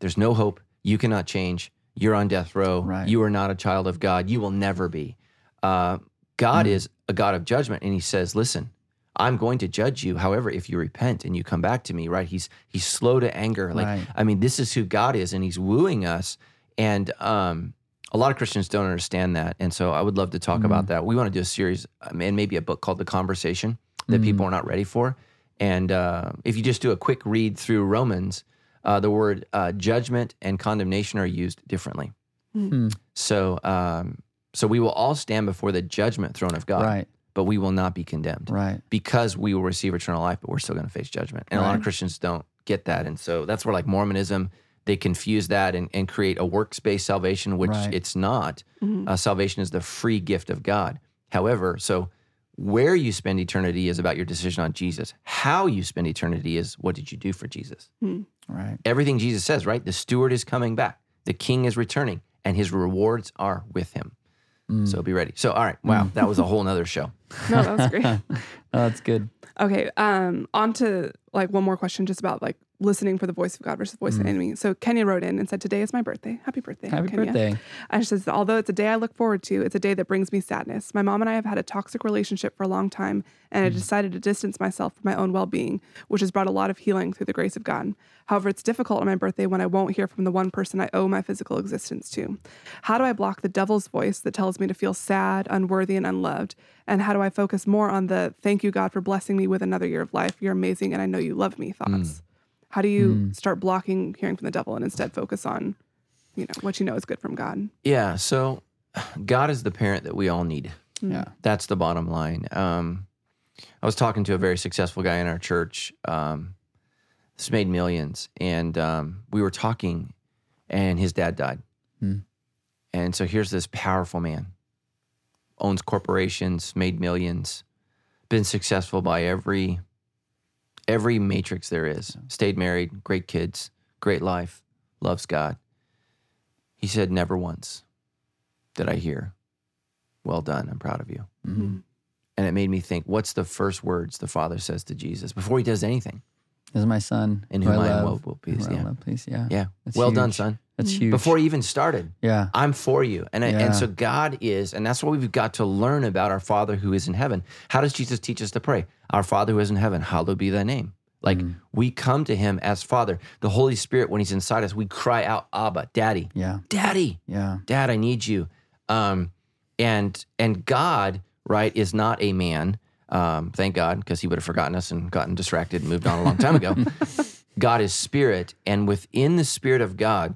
There's no hope. You cannot change. You're on death row. Right. You are not a child of God. You will never be. Uh, God Hmm. is a God of judgment, and He says, "Listen, I'm going to judge you. However, if you repent and you come back to me, right? He's He's slow to anger. Like Right. I mean, this is who God is, and He's wooing us. And um, a lot of Christians don't understand that, and so I would love to talk Mm. about that. We want to do a series um, and maybe a book called The Conversation that Mm. people are not ready for. And uh, if you just do a quick read through Romans, uh, the word uh, judgment and condemnation are used differently. Hmm. So, um, so we will all stand before the judgment throne of God, Right. but we will not be condemned Right. because we will receive eternal life, but we're still going to face judgment. And a lot of Christians don't get that. And so that's where like Mormonism, they confuse that and, and create a works-based salvation, which Right. it's not. Uh, salvation is the free gift of God. However, so where you spend eternity is about your decision on Jesus. How you spend eternity is what did you do for Jesus? Right. Everything Jesus says, right? The steward is coming back. The king is returning and his rewards are with him. So be ready. So, all right. Wow. That was a whole nother <laughs> show. No, that was great. Oh, <laughs> that's good. Okay. Um, on to like one more question just about like listening for the voice of God versus the voice of the mm. enemy. So Kenya wrote in and said, Today is my birthday. Happy birthday. Happy Kenya. birthday. And she says, although it's a day I look forward to, it's a day that brings me sadness. My mom and I have had a toxic relationship for a long time, and I mm. decided to distance myself for my own well being, which has brought a lot of healing through the grace of God. However, it's difficult on my birthday when I won't hear from the one person I owe my physical existence to. How do I block the devil's voice that tells me to feel sad, unworthy, and unloved? And how do I focus more on the thank you, God, for blessing me with another year of life? You're amazing, and I know you love me thoughts. Mm. How do you start blocking hearing from the devil and instead focus on, you know, what you know is good from God? Yeah. So, God is the parent that we all need. Yeah. That's the bottom line. Um, I was talking to a very successful guy in our church. Um, this made millions, and um, we were talking, and his dad died. And so here's this powerful man, owns corporations, made millions, been successful by every every matrix there is. Stayed married, great kids, great life, loves God. He said, "Never once did I hear, well done, I'm proud of you." Mm-hmm. And it made me think, what's the first words the Father says to Jesus before he does anything? This is my son. In who whom I am love, well well pleased. who I Yeah. love, please. Yeah. Yeah. That's well done, son. That's huge. Before he even started. Yeah. I'm for you. And, I, Yeah. and so God is, and that's what we've got to learn about our Father who is in heaven. How does Jesus teach us to pray? Our Father who is in heaven, hallowed be thy name. Like Mm. we come to him as Father. The Holy Spirit, when he's inside us, we cry out, Abba, Daddy, Yeah. Daddy, Yeah. Dad, I need you. Um, and and God, right, is not a man. Um, thank God, because he would have forgotten us and gotten distracted and moved on a long time ago. <laughs> God is spirit, and within the spirit of God,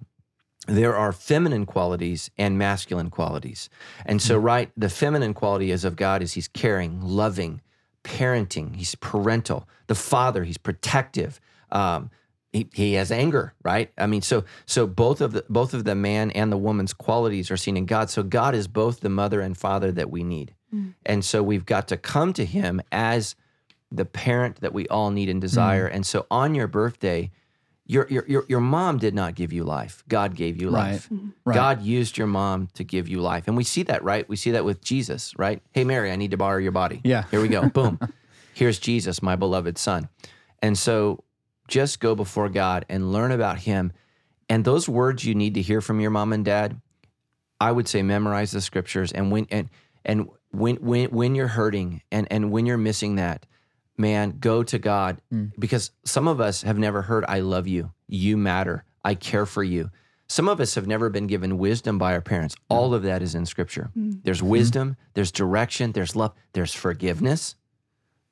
there are feminine qualities and masculine qualities. And so, right, the feminine quality is of God is he's caring, loving, parenting, he's parental. The father, he's protective. Um, he, he has anger, right? I mean, so so both of the both of the man and the woman's qualities are seen in God. So God is both the mother and father that we need. Mm. And so we've got to come to him as the parent that we all need and desire. Mm. And so on your birthday, your your your, your mom did not give you life. God gave you Right. life. Mm-hmm. Right. God used your mom to give you life. And we see that, right? We see that with Jesus, right? Hey Mary, I need to borrow your body. Yeah. Here we go. <laughs> Boom. Here's Jesus, my beloved son. And so just go before God and learn about him. And those words you need to hear from your mom and dad, I would say memorize the scriptures and when and and when when when you're hurting and and when you're missing that, man, go to God mm. because some of us have never heard I love you. You matter. I care for you. Some of us have never been given wisdom by our parents. Mm. All of that is in scripture. Mm. There's mm-hmm. wisdom, there's direction, there's love, there's forgiveness,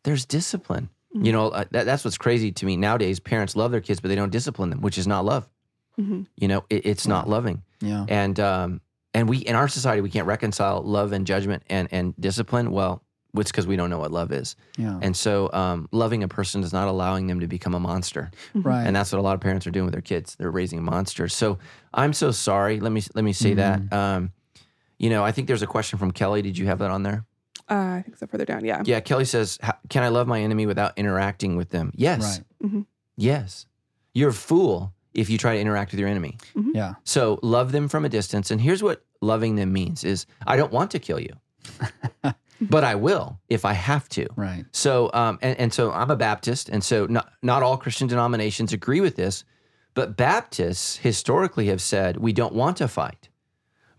there's discipline. You know, uh, that, that's what's crazy to me nowadays. Parents love their kids, but they don't discipline them, which is not love. Mm-hmm. You know, it, it's not loving Yeah. and um, and we in our society we can't reconcile love and judgment and and discipline. Well, it's because we don't know what love is, Yeah. and so um, loving a person is not allowing them to become a monster, right. and that's what a lot of parents are doing with their kids. They're raising monsters. So I'm so sorry. Let me let me say Mm-hmm. that. Um, you know, I think there's a question from Kelly. Did you have that on there? Uh, I think so further down. Yeah. Yeah, Kelly says, "Can I love my enemy without interacting with them?" Yes, right. yes. You're a fool if you try to interact with your enemy. Yeah. So love them from a distance. And here's what loving them means is I don't want to kill you, <laughs> but I will if I have to. Right. So um, and, and so I'm a Baptist, and so not not all Christian denominations agree with this, but Baptists historically have said we don't want to fight,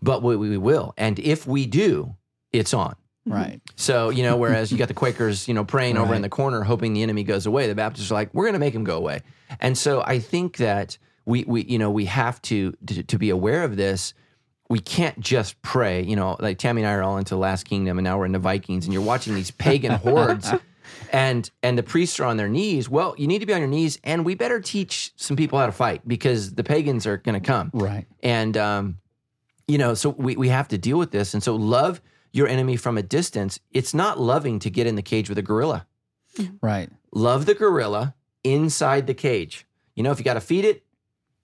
but we, we will. And if we do, it's on. Right. So, you know, whereas you got the Quakers, you know, praying over in the corner, hoping the enemy goes away, the Baptists are like, we're going to make him go away. And so I think that we, we you know, we have to, to, to be aware of this. We can't just pray, you know, like Tammy and I are all into Last Kingdom and now we're into Vikings and you're watching these pagan <laughs> hordes and and the priests are on their knees. Well, you need to be on your knees and we better teach some people how to fight because the pagans are going to come. Right. And um, you know, so we we have to deal with this. And so love your enemy from a distance. It's not loving to get in the cage with a gorilla. Right. Love the gorilla inside the cage. You know, if you got to feed it,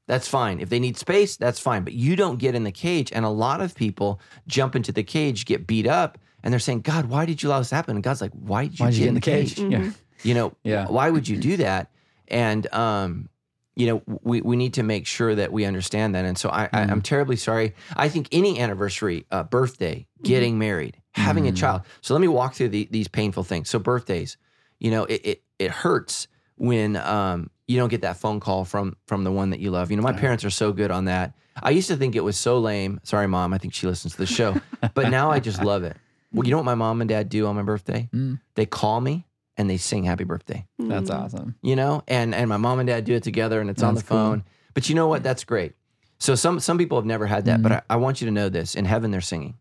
that's fine. If they need space, that's fine. But you don't get in the cage. And a lot of people jump into the cage, get beat up, and they're saying, God, why did you allow this to happen? And God's like, why did you Why'd get you get in the cage? Yeah. You know, Yeah. why would you do that? And um, you know, we, we need to make sure that we understand that. And so I, I, I'm terribly sorry. I think any anniversary, uh, birthday, getting married, having a child. So let me walk through the, these painful things. So birthdays, you know, it it, it hurts when um, you don't get that phone call from from the one that you love. You know, my parents are so good on that. I used to think it was so lame. Sorry, mom. I think she listens to the show, <laughs> but now I just love it. Well, you know what my mom and dad do on my birthday? Mm. They call me and they sing happy birthday That's Mm. awesome. you know, and and my mom and dad do it together, and it's on the That's cool. phone. But you know what? That's great. So some some people have never had that, Mm. but I, I want you to know this: in heaven, they're singing,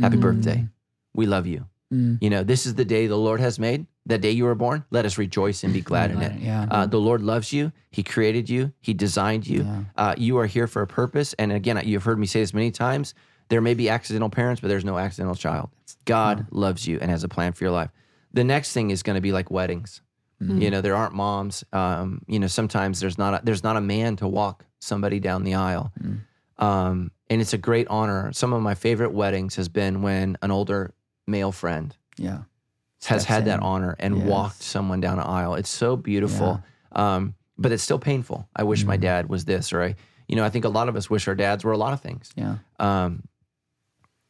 "Happy birthday, we love you." Mm. You know, this is the day the Lord has made. The day you were born, let us rejoice and be glad in it. Yeah. Uh, the Lord loves you. He created you. He designed you. Yeah. Uh, you are here for a purpose. And again, you've heard me say this many times. There may be accidental parents, but there's no accidental child. God loves you and has a plan for your life. The next thing is going to be like weddings. You know, there aren't moms. Um, you know, sometimes there's not a, there's not a man to walk somebody down the aisle. Um, and it's a great honor. Some of my favorite weddings has been when an older male friend yeah. has Steps had that honor and Yes. walked someone down an aisle. It's so beautiful, um, but it's still painful. I wish my Mm. dad was this, or I, you know, I think a lot of us wish our dads were a lot of things. Yeah. Um,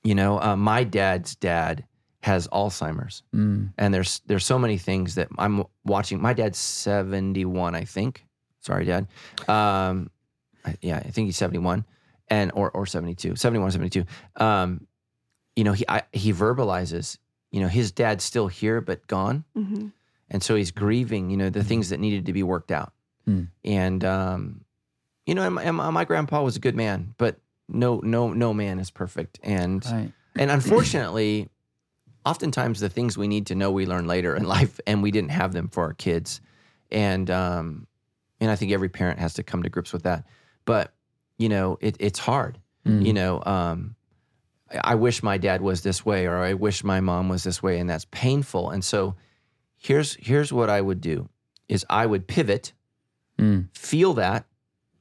you know, uh, my dad's dad has Alzheimer's, Mm. and there's there's so many things that I'm watching. My dad's 71, I think. Sorry, dad. Um, I- yeah, I think he's 71, and or or 72, 71, 72. Um, you know, he I, he verbalizes. You know, his dad's still here but gone, Mhm. and so he's grieving. You know, the things that needed to be worked out. Hmm. And um, you know, and my, and my grandpa was a good man, but no, no, no man is perfect. And Right. and unfortunately, oftentimes the things we need to know we learn later in <laughs> life, and we didn't have them for our kids. And um, and I think every parent has to come to grips with that. But you know, it, it's hard. Mm. You know, um, I I wish my dad was this way, or I wish my mom was this way, and that's painful. And so, here's here's what I would do: is I would pivot, Mm. feel that,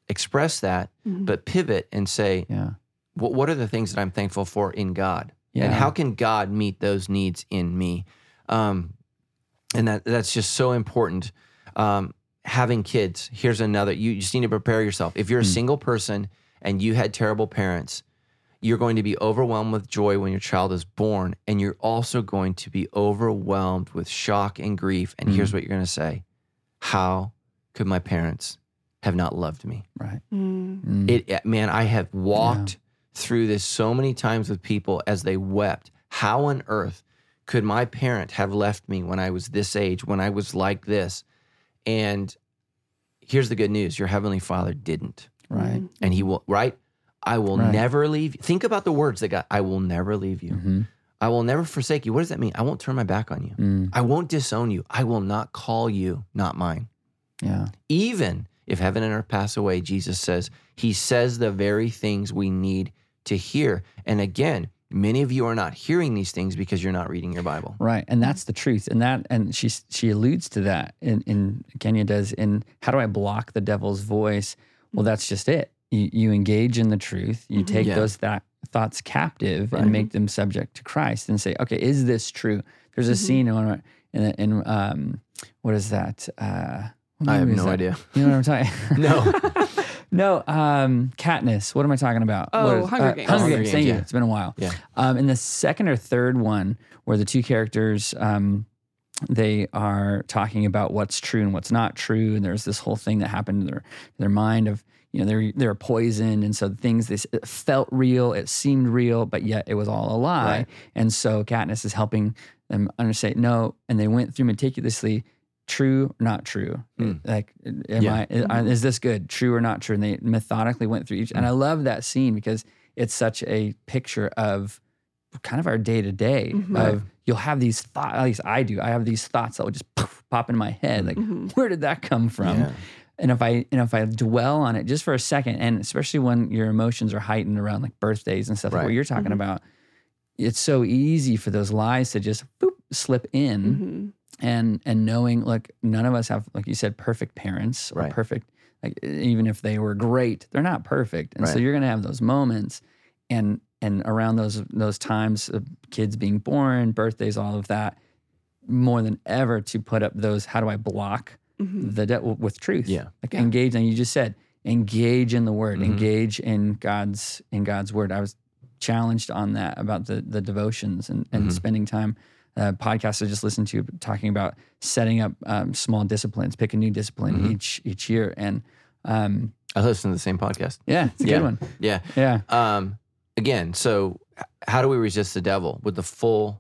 express that, Mhm. but pivot and say, Yeah. what, what are the things that I'm thankful for in God? Yeah. And how can God meet those needs in me? Um, and that that's just so important. Um, having kids, here's another. You just need to prepare yourself. If you're a single person and you had terrible parents, you're going to be overwhelmed with joy when your child is born, and you're also going to be overwhelmed with shock and grief. And here's what you're going to say: How could my parents have not loved me? Right. Mm. Mm. It, man, I have walked through this so many times with people as they wept. How on earth could my parent have left me when I was this age, when I was like this? And here's the good news your heavenly father didn't. right. And he will, right? I will Right. never leave you. Think about the words that God, I will never leave you. hmm I will never forsake you. What does that mean? I won't turn my back on you. Mm. I won't disown you. I will not call you not mine. Yeah. Even if heaven and earth pass away, Jesus says, He says the very things we need to hear. And again, many of you are not hearing these things because you're not reading your Bible. Right, and that's the truth, and that, and she she alludes to that in, in Kenya does in how do I block the devil's voice? Well, that's just it. You, you engage in the truth. You Mhm. take Yeah. those that thoughts captive Right. and make them subject to Christ, and say, okay, is this true? There's a Mhm. scene in in, in um, what is that? Uh, what I have no that? idea. You know what I'm talking? <laughs> No. <laughs> no, um, Katniss. What am I talking about? Oh, is- Hunger uh, Games. Hunger, Hunger Games. Thank you. It's been a while. Yeah. Um, in the second or third one, where the two characters um, they are talking about what's true and what's not true, and there's this whole thing that happened in their their mind of you know they're they're poisoned, and so things this felt real, it seemed real, but yet it was all a lie. Right. And so Katniss is helping them understand no, and they went through meticulously. True, not true. Hmm. Like, am Yeah. I? Is this good? True or not true? And they methodically went through each. And I love that scene because it's such a picture of kind of our day to day. Of you'll have these thoughts. At least I do. I have these thoughts that will just pop in my head. Like, Mhm. where did that come from? Yeah. And if I and if I dwell on it just for a second, and especially when your emotions are heightened around like birthdays and stuff, like what you're talking Mhm. about, it's so easy for those lies to just boop, slip in Mhm. and and knowing like none of us have like you said perfect parents or Right. perfect like even if they were great they're not perfect and so you're gonna have those moments and and around those those times of kids being born birthdays all of that more than ever to put up those how do i block Mhm. the de- with truth Yeah. like Yeah. engage and you just said engage in the word Mhm. engage in god's in god's word i was challenged on that about the the devotions and, and Mhm. spending time uh, podcast I just listened to talking about setting up um, small disciplines, pick a new discipline Mhm. each each year, and um, I listen to the same podcast. yeah, it's a Yeah. good one. Yeah. Yeah, Um, again, so how do we resist the devil? With the full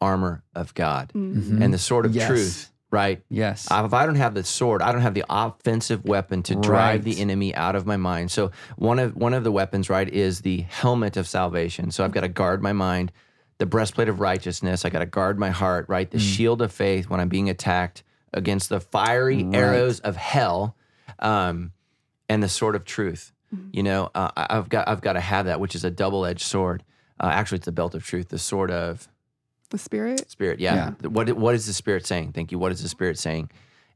armor of God Mhm. and the sword of Yes. truth, right? yes, Uh, If I don't have the sword, I don't have the offensive weapon to drive the enemy out of my mind. So one of one of the weapons, right, is the helmet of salvation. So I've got to guard my mind, the breastplate of righteousness. I got to guard my heart, right? The shield of faith when I'm being attacked against the fiery Right. arrows of hell, um, and the sword of truth. You know, uh, I- I've got I've got to have that, which is a double edged sword. Uh, actually, it's the belt of truth, the sword of The spirit. Spirit, yeah. What what is the Spirit saying? Thank you. What is the Spirit saying?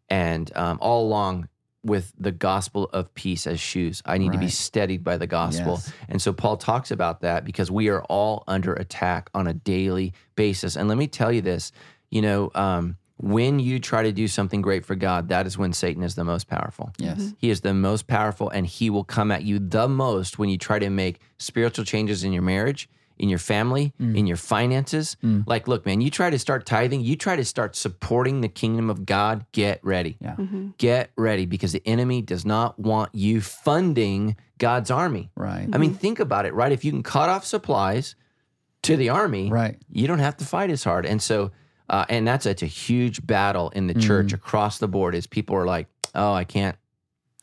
And um, all along with the gospel of peace as shoes, I need to be steadied by the gospel. Yes. And so Paul talks about that because we are all under attack on a daily basis. And let me tell you this, you know, um, when you try to do something great for God, that is when Satan is the most powerful. yes, He is the most powerful, and he will come at you the most when you try to make spiritual changes in your marriage, in your family, in your finances. Mm. Like, look, man, you try to start tithing, you try to start supporting the kingdom of God, get ready. yeah, Mhm. Get ready because the enemy does not want you funding God's army. right, I mean, think about it, right? If you can cut off supplies to the army, right, you don't have to fight as hard. And so, uh, and that's it's a huge battle in the church across the board. Is people are like, oh, I can't,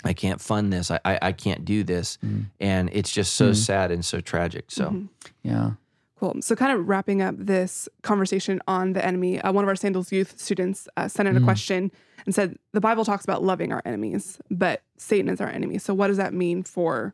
I can't fund this. I, I, I can't do this, Mm. and it's just so Mm. sad and so tragic. So, Mhm. yeah, Cool. So, kind of wrapping up this conversation on the enemy, uh, one of our Sandals youth students uh, sent in a Mm. question and said, The Bible talks about loving our enemies, but Satan is our enemy. So, what does that mean for,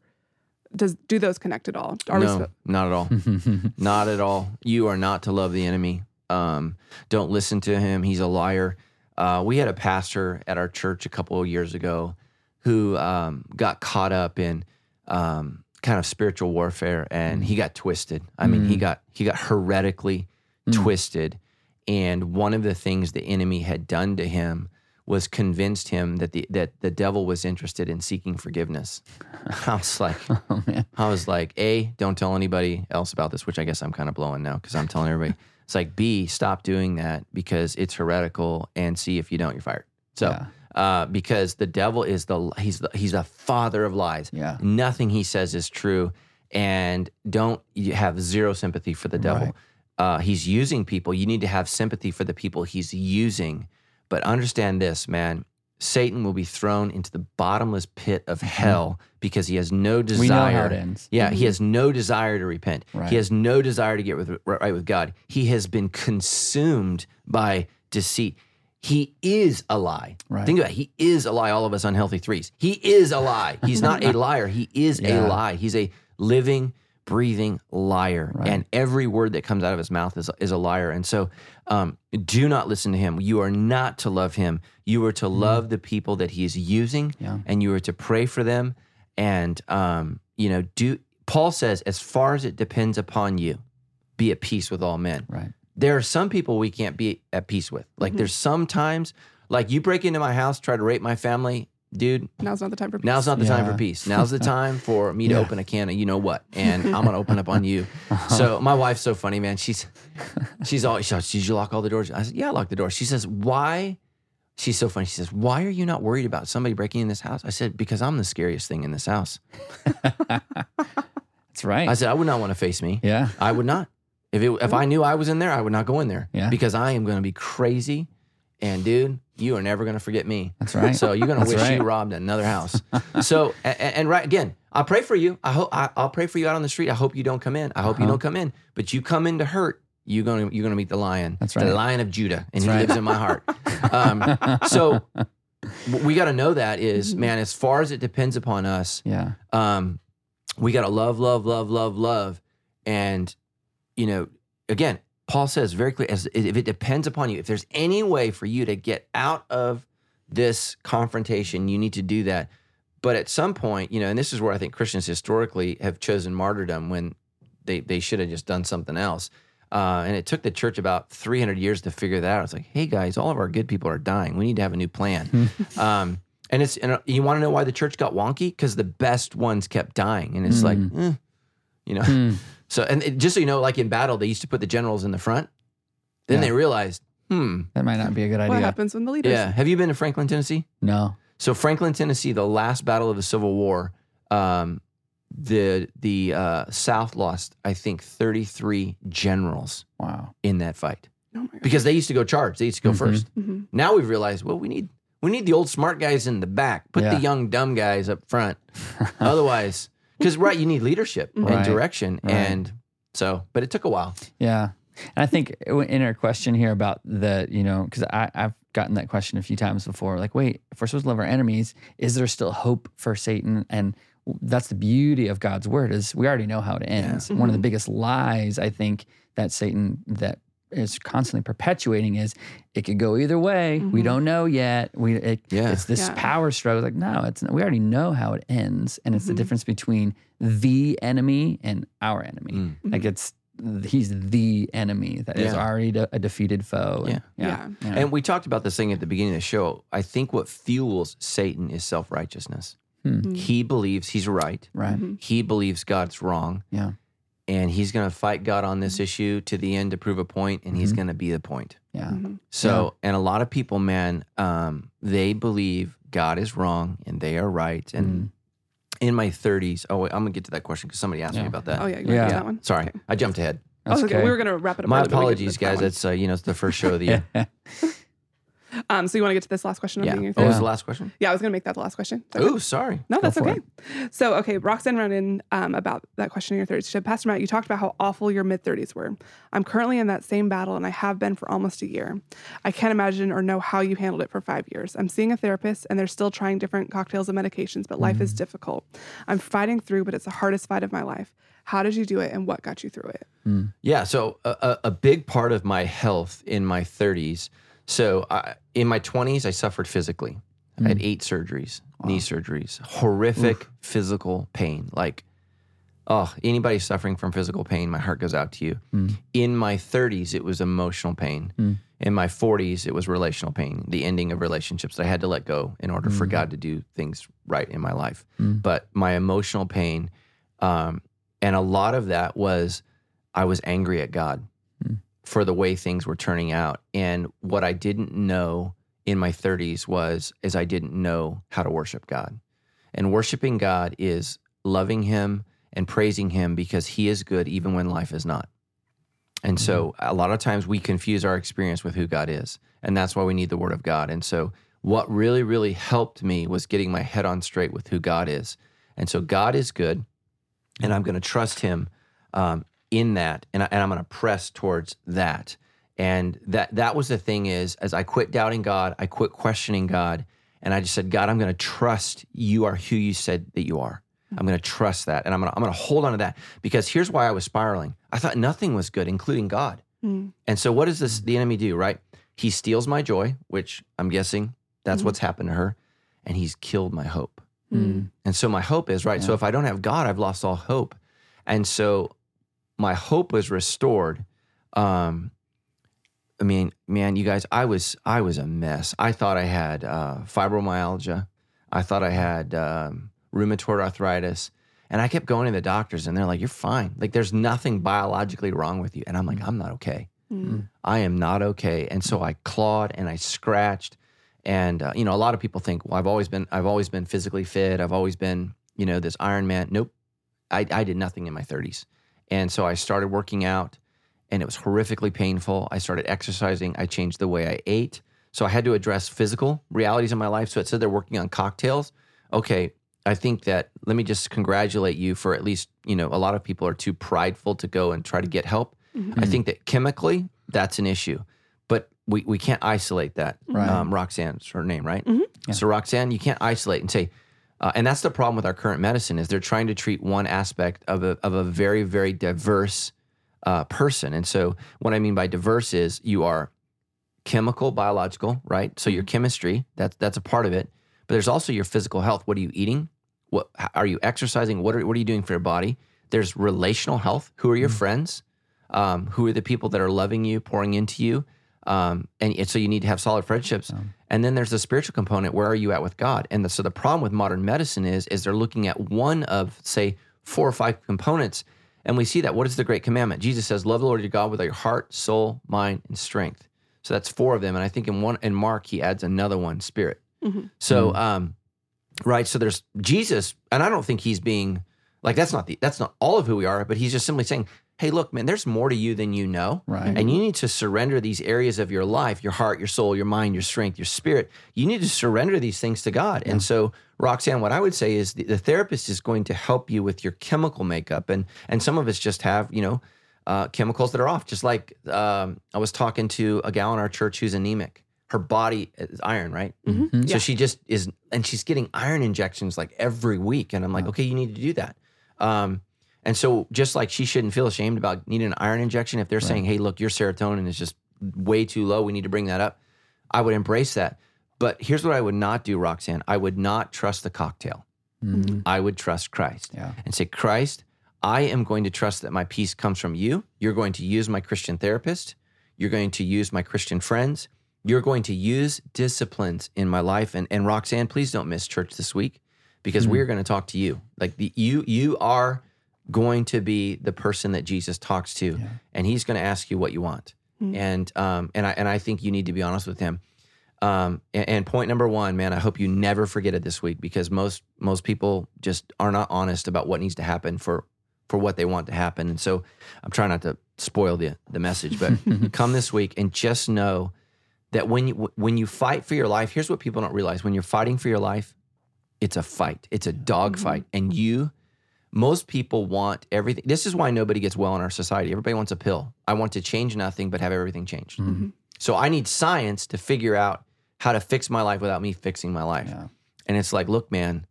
does do those connect at all? Are we no, sp- not at all, <laughs> not at all. You are not to love the enemy. Um, don't listen to him. He's a liar. Uh, we had a pastor at our church a couple of years ago who um, got caught up in um, kind of spiritual warfare, and he got twisted. I mean, he Mm. got he got heretically Mm. twisted, and one of the things the enemy had done to him was convinced him that the that the devil was interested in seeking forgiveness. <laughs> I was like, <laughs> Oh man. I was like, A, don't tell anybody else about this, which I guess I'm kind of blowing now because I'm telling everybody. It's like B, stop doing that because it's heretical, and C, if you don't, you're fired. So, Yeah. Uh, because the devil is the he's the he's the father of lies. Yeah. Nothing he says is true, and don't you have zero sympathy for the devil. Right. Uh, he's using people. You need to have sympathy for the people he's using. But understand this, man. Satan will be thrown into the bottomless pit of hell because he has no desire. Mm-hmm. We know how it ends. Yeah, he has no desire to repent. Right. He has no desire to get with, right with God. He has been consumed by deceit. He is a lie. Right. Think about it. He is a lie. All of us unhealthy threes. He is a lie. He's not a <laughs> liar. He is Yeah. a lie. He's a living, breathing liar. Right. And every word that comes out of his mouth is, is a liar. And so um, do not listen to him. You are not to love him. You are to love the people that he is using. Yeah. and you are to pray for them. And, um, you know, do Paul says, as far as it depends upon you, be at peace with all men Right. There are some people we can't be at peace with. Like mm-hmm. there's some times, like you break into my house, try to rape my family, dude. Now's not the time for peace. Now's not the time for peace. Now's the <laughs> time for me to Yeah. open a can of you know what, and <laughs> I'm gonna open up on you. Uh-huh. So my wife's so funny, man. She's she's always she goes, did you lock all the doors? I said, yeah, I locked the door. She says, why? She's so funny. She says, why are you not worried about somebody breaking in this house? I said, because I'm the scariest thing in this house. <laughs> That's right. I said, I would not want to face me. yeah. I would not. If it, if I knew I was in there, I would not go in there. Yeah. Because I am going to be crazy, and dude, you are never going to forget me. That's right. So you're going to wish you robbed another house. <laughs> so and, and right again, I'll pray for you. I hope I, I'll pray for you out on the street. I hope you don't come in. I hope you Uh-huh. don't come in. But you come in to hurt. You're going to you're going to meet the lion. That's right. The lion of Judah, and That's he right. lives in my heart. Um, <laughs> so we got to know that is, man, as far as it depends upon us, Yeah. um, we got to love, love, love, love, love. And, you know, again, Paul says very clear as if it depends upon you, if there's any way for you to get out of this confrontation, you need to do that. But at some point, you know, and this is where I think Christians historically have chosen martyrdom when they, they should have just done something else. Uh, and it took the church about 300 years to figure that out. It's like, hey guys, all of our good people are dying. We need to have a new plan. <laughs> um, and it's and you want to know why the church got wonky? Because the best ones kept dying, and it's like, eh, you know. Hmm. <laughs> So and it, just so you know, like in battle, they used to put the generals in the front. Then Yeah. they realized, hmm, That might not be a good idea. What idea. happens when the leaders? yeah. Have you been to Franklin, Tennessee? No. So Franklin, Tennessee, the last battle of the Civil War, um, the the uh, South lost, I think, thirty three generals Wow. in that fight Oh my god. because they used to go charge. They used to go Mhm. first. Mhm. Now we've realized, well, we need we need the old smart guys in the back. Put Yeah. the young dumb guys up front. <laughs> Otherwise, because right, you need leadership and Right. direction, Right. and so. But it took a while. Yeah. And I think in our question here about the, you know, because I've gotten that question a few times before like, wait, if we're supposed to love our enemies, is there still hope for Satan? And that's the beauty of God's word is we already know how it ends. One of the mm-hmm. biggest lies I think that Satan that is constantly perpetuating is it could go either way. We Mhm. don't know yet. We it, Yeah. it's this Yeah. power struggle. Like no, it's we already know how it ends, and it's the Mhm. difference between the enemy and our enemy. Mm. Like it's he's the enemy that is Yeah. already de- a defeated foe. Yeah. yeah, yeah. And we talked about this thing at the beginning of the show. I think what fuels Satan is self righteousness. Mhm. He believes he's right. right. Mhm. He believes God's wrong. Yeah. And he's going to fight God on this issue to the end to prove a point, and he's Mhm. going to be the point. Yeah. Mhm. So, and a lot of people, man, um, they believe God is wrong and they are right. And Mm. in my 30s, oh, wait, I'm going to get to that question because somebody asked me about that. Oh yeah, you Yeah. yeah. that one. Sorry, Okay. I jumped ahead. That's like, okay. we were gonna wrap it up. My early, but we get apologies, guys. one. That's uh, you know, it's the first show of the <laughs> year. <laughs> Um, so you want to get to this last question? on yeah. being your What was the last question? Yeah, I was gonna make that the last question. Okay? Oh, sorry. No, that's for okay. So, okay, Roxanne ran in um, about that question in your 30s. She said, Pastor Matt, you talked about how awful your mid 30s were. I'm currently in that same battle and I have been for almost a year. I can't imagine or know how you handled it for five years. I'm seeing a therapist and they're still trying different cocktails and medications, but life is difficult. I'm fighting through, but it's the hardest fight of my life. How did you do it and what got you through it? Yeah. So a, a, a big part of my health in my 30s. So I, in my 20s, I suffered physically. I had mm. eight surgeries, knee surgeries, horrific physical pain. Like, oh, anybody suffering from physical pain, my heart goes out to you. Mm. In my 30s, it was emotional pain. Mm. In my 40s, it was relational pain, the ending of relationships that I had to let go in order for God to do things right in my life. But my emotional pain, um, and a lot of that was I was angry at God for the way things were turning out. And what I didn't know in my 30s was is I didn't know how to worship God. And worshiping God is loving him and praising him because he is good even when life is not. And so a lot of times we confuse our experience with who God is. And that's why we need the word of God. And so what really, really helped me was getting my head on straight with who God is. And so God is good, and I'm going to trust him um, in that. And, I, and I'm going to press towards that. And that that was the thing is as I quit doubting God, I quit questioning God, and I just said, God, I'm going to trust you are who you said that you are. I'm going to trust that, and I'm going to I'm going to hold on to that because here's why I was spiraling. I thought nothing was good, including God. Mm. And so, what does this the enemy do? Right? He steals my joy, which I'm guessing that's what's happened to her, and he's killed my hope. Mm. And so my hope is right. So if I don't have God, I've lost all hope. And so my hope was restored. Um, I mean, man, you guys, I was I was a mess. I thought I had uh, fibromyalgia. I thought I had um, rheumatoid arthritis, and I kept going to the doctors, and they're like, "You're fine. Like, there's nothing biologically wrong with you." And I'm like, "I'm not okay. Mm. I am not okay." And so I clawed and I scratched, and uh, you know, a lot of people think, "Well, I've always been I've always been physically fit. I've always been you know this Iron Man." Nope, I, I did nothing in my 30s, and so I started working out and it was horrifically painful. I started exercising. I changed the way I ate. So I had to address physical realities in my life. So it said they're working on cocktails. Okay, I think that let me just congratulate you for at least, you know, a lot of people are too prideful to go and try to get help. I think that chemically that's an issue, but we, we can't isolate that. Right. Um, Roxanne's her name, right? Yeah. So Roxanne, you can't isolate and say, uh, and that's the problem with our current medicine is they're trying to treat one aspect of a, of a very, very diverse uh, person. And so what I mean by diverse is you are chemical, biological, right? So your chemistry, that's that's a part of it. But there's also your physical health. What are you eating? What are you exercising? What are what are you doing for your body? There's relational health. Who are your friends? Um, who are the people that are loving you, pouring into you? Um, and, and so you need to have solid friendships. And then there's the spiritual component. Where are you at with God? And the, so the problem with modern medicine is is they're looking at one of say four or five components, and we see that. What is the great commandment? Jesus says, "Love the Lord your God with all your heart, soul, mind, and strength." So that's four of them. And I think in one in Mark he adds another one, spirit. Mhm. So um, right. So there's Jesus, and I don't think he's being like that's not the that's not all of who we are, but he's just simply saying, "Hey, look, man, there's more to you than you know." Right. And you need to surrender these areas of your life, your heart, your soul, your mind, your strength, your spirit. You need to surrender these things to God. And so, Roxanne, what I would say is the, the therapist is going to help you with your chemical makeup. And and some of us just have, you know, uh, chemicals that are off. Just like um, I was talking to a gal in our church who's anemic. Her body is iron, right? Mhm. So Yeah. she just is, and she's getting iron injections like every week. And I'm like, okay, you need to do that. Um, and so just like she shouldn't feel ashamed about needing an iron injection, if they're saying, hey, look, your serotonin is just way too low, we need to bring that up, I would embrace that. But here's what I would not do, Roxanne. I would not trust the cocktail. Mhm. I would trust Christ Yeah. and say, Christ, I am going to trust that my peace comes from you. You're going to use my Christian therapist. You're going to use my Christian friends. You're going to use disciplines in my life. And, and Roxanne, please don't miss church this week because we're going to talk to you. Like the, you, you are going to be the person that Jesus talks to, Yeah. and he's going to ask you what you want. Mm. And um, and I and I think you need to be honest with him. Um, and, and point number one, man, I hope you never forget it this week because most most people just are not honest about what needs to happen for for what they want to happen. And so I'm trying not to spoil the the message, but <laughs> come this week and just know that when you when you fight for your life, here's what people don't realize: when you're fighting for your life, it's a fight, it's a dog fight, and you. Most people want everything. This is why nobody gets well in our society. Everybody wants a pill. I want to change nothing, but have everything changed. Mhm. So I need science to figure out how to fix my life without me fixing my life. Yeah. And it's like, look, man,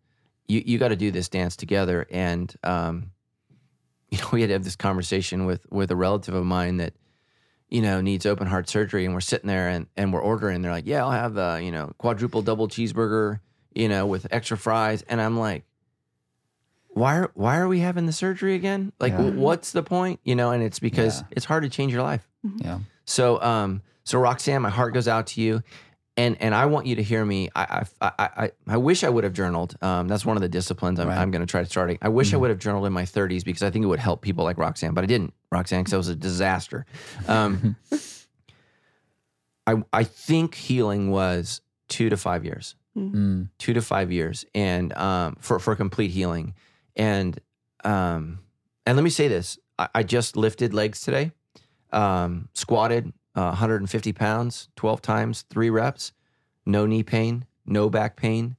you, you got to do this dance together. And, um, you know, <laughs> we had to have this conversation with, with a relative of mine that, you know, needs open heart surgery. And we're sitting there and, and we're ordering. They're like, yeah, I'll have a, you know, quadruple double cheeseburger, you know, with extra fries. And I'm like, why are, why are we having the surgery again? Like, Yeah. what's the point? You know, and it's because Yeah. it's hard to change your life. Yeah. So, um, So Roxanne, my heart goes out to you. And, and I want you to hear me. I I, I, I, I wish I would have journaled. Um, that's one of the disciplines I'm, Right. I'm going to try to starting. I wish I would have journaled in my 30s because I think it would help people like Roxanne, but I didn't, Roxanne, because I was a disaster. Um, <laughs> I I think healing was two to five years Mm. two to five years and um, for for complete healing and um, and let me say this I, I just lifted legs today um, squatted uh, 150 pounds 12 times three reps no knee pain no back pain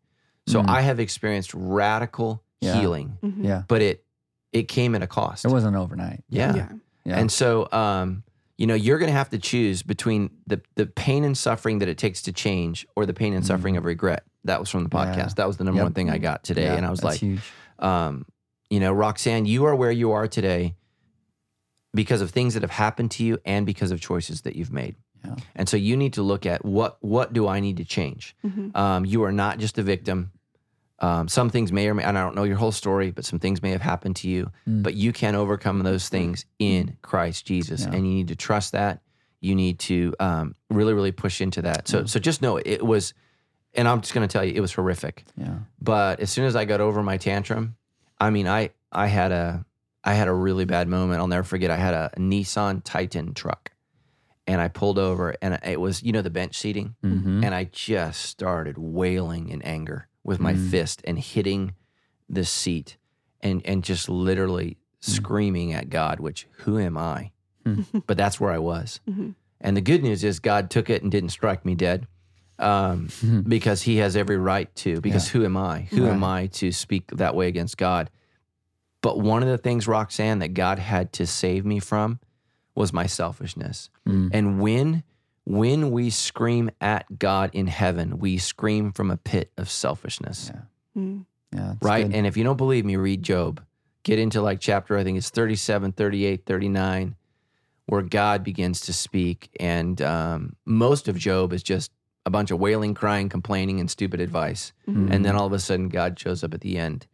so Mm. I have experienced radical Yeah. healing Mhm. Yeah. but it it came at a cost It wasn't overnight. yeah. Yeah. Yeah. And so, um, you know, you're going to have to choose between the the pain and suffering that it takes to change, or the pain and suffering of regret. That was from the podcast. Mm. Yeah. That was the number Yep. one thing I got today, Yeah, and I was like, huge. Um, you know, Roxanne, you are where you are today because of things that have happened to you and because of choices that you've made. Yeah. And so you need to look at what what do I need to change. Mhm. Um, you are not just a victim. Um, some things may or may, and I don't know your whole story, but some things may have happened to you. Mm. But you can overcome those things in Christ Jesus, Yeah. and you need to trust that. You need to um, really, really push into that. So, so just know it was, and I'm just going to tell you, it was horrific. Yeah. But as soon as I got over my tantrum, I mean, I I had a I had a really bad moment. I'll never forget. I had a Nissan Titan truck, and I pulled over, and it was you know the bench seating, Mm-hmm. and I just started wailing in anger with my Mm. fist and hitting the seat, and and just literally screaming at God. Which who am I? Mm. but that's where I was. <laughs> Mhm. And the good news is God took it and didn't strike me dead. Um, because he has every right to. Because who am I? Who am I to speak that way against God? But one of the things, Roxanne, that God had to save me from was my selfishness. Mm. And when when we scream at God in heaven, we scream from a pit of selfishness. Yeah. Mm. Yeah. right? good. And if you don't believe me, read Job. Get into like chapter, I think it's 37, 38, 39, where God begins to speak. And um, most of Job is just a bunch of wailing, crying, complaining, and stupid advice. Mhm. And then all of a sudden, God shows up at the end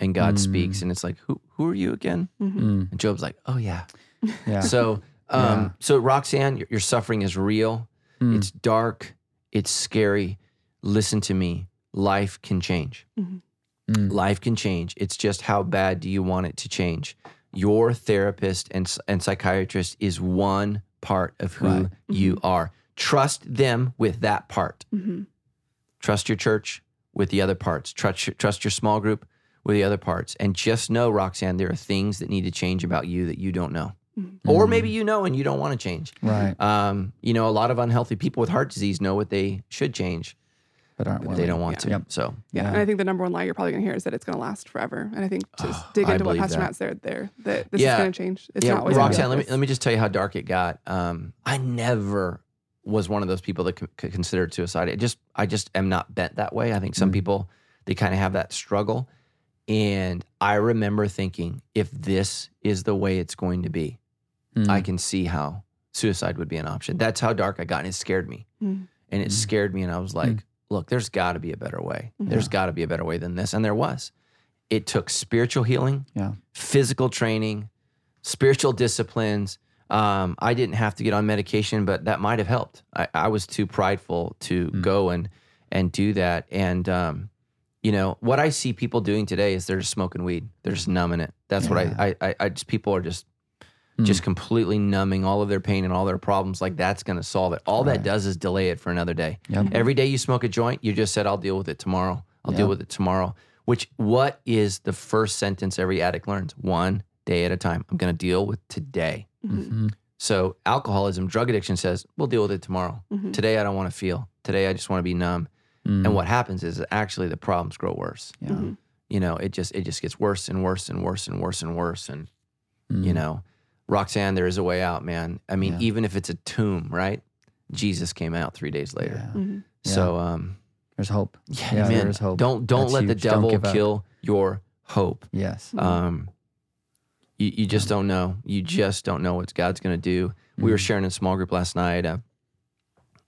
and God Mm. speaks. And it's like, who, who are you again? Mhm. Mm. And Job's like, oh, yeah. <laughs> Yeah. So, um, Yeah. so Roxanne, your, your suffering is real. Mm. It's dark. It's scary. Listen to me. Life can change. Mm. Life can change. It's just how bad do you want it to change? Your therapist and, and psychiatrist is one part of who Right. you are. Trust them with that part. Mhm. Trust your church with the other parts. Trust your, trust your small group with the other parts. And just know, Roxanne, there are things that need to change about you that you don't know. Or maybe you know and you don't want to change. Right. Um, you know, a lot of unhealthy people with heart disease know what they should change, But aren't but they don't want to. Yep. So Yeah. Yeah. And I think the number one lie you're probably going to hear is that it's going to last forever. And I think <sighs> to Oh, dig into what believe Pastor that. Matt said there, that this Yeah. is going to change. It's yeah, not always gonna be Roxanne, like let me let me just tell you how dark it got. Um, I never was one of those people that c- c- considered suicide. I just I just am not bent that way. I think some Mm. people they kind of have that struggle, and I remember thinking, if this is the way it's going to be, Mm. I can see how suicide would be an option. That's how dark I got, and it scared me. Mm. And it Mm. scared me, and I was like, look, there's got to be a better way. There's got to be a better way than this, and there was. It took spiritual healing, Yeah. physical training, spiritual disciplines. Um, I didn't have to get on medication, but that might have helped. I, I was too prideful to Mm. go and and do that. And um, you know what I see people doing today is they're just smoking weed. They're just numbing it. That's what I, I I just people are just Mm. just completely numbing all of their pain and all their problems. Like that's going to solve it. All that does is delay it for another day. Yep. Every day you smoke a joint, you just said, I'll deal with it tomorrow. I'll deal with it tomorrow. Which, what is the first sentence every addict learns? One day at a time. I'm going to deal with today. Mhm. So, alcoholism, drug addiction says, we'll deal with it tomorrow. Mhm. Today, I don't want to feel. Today, I just want to be numb. Mm. And what happens is actually the problems grow worse. Yeah. Mhm. You know, it just it just gets worse and worse and worse and worse and worse. And you Mm. know, Roxanne, there is a way out, man. I mean, Yeah. even if it's a tomb, right? Jesus came out three days later. Yeah. Mhm. So, um, There's hope. yeah, Yeah, man, there is hope. don't don't That's let the huge. Don't devil give up. kill your hope. Yes. Um, you, you just don't know. You just don't know what God's going to do. We were Mm. sharing in a small group last night, uh,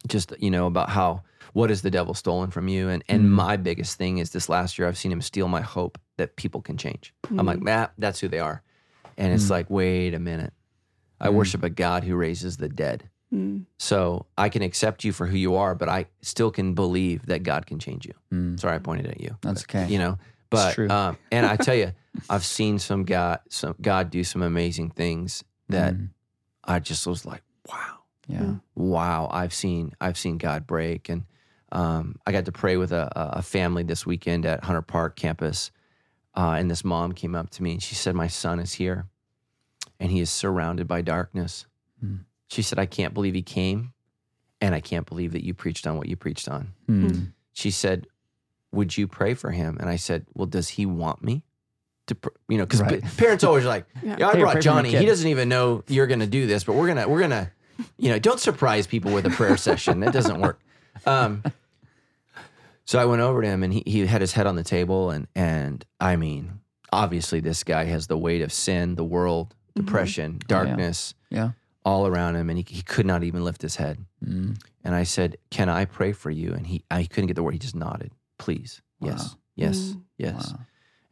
just you know about how what has the devil stolen from you, and and Mm. my biggest thing is this last year I've seen him steal my hope that people can change. I'm like, Matt, that's who they are, and it's like, wait a minute, I worship a God who raises the dead. So I can accept you for who you are, but I still can believe that God can change you. Mm. Sorry, I pointed at you. That's okay. You know, but true. um, and I tell you, <laughs> I've seen some God, some God do some amazing things that Mm. I just was like, wow, Yeah. wow. I've seen I've seen God break, and um, I got to pray with a, a a family this weekend at Hunter Park campus, uh, and this mom came up to me and she said, "My son is here, and he is surrounded by darkness." Hmm. She said, "I can't believe he came, and I can't believe that you preached on what you preached on." Mm. she said, "Would you pray for him?" And I said, "Well, does he want me to? Pr-? You know, because Right. parents always like, Yeah. yeah, I Hey, brought pray for my Johnny. He doesn't even know you're going to do this, but we're gonna we're gonna, you know, don't surprise people with a prayer session. That doesn't work." Um, so I went over to him, and he he had his head on the table, and and I mean, obviously, this guy has the weight of sin, the world, depression, darkness, Yeah. all around him, and he, he could not even lift his head. Mm. And I said, "Can I pray for you?" And he, I couldn't get the word. He just nodded. Please, yes, Wow. yes, Mm. yes. Wow.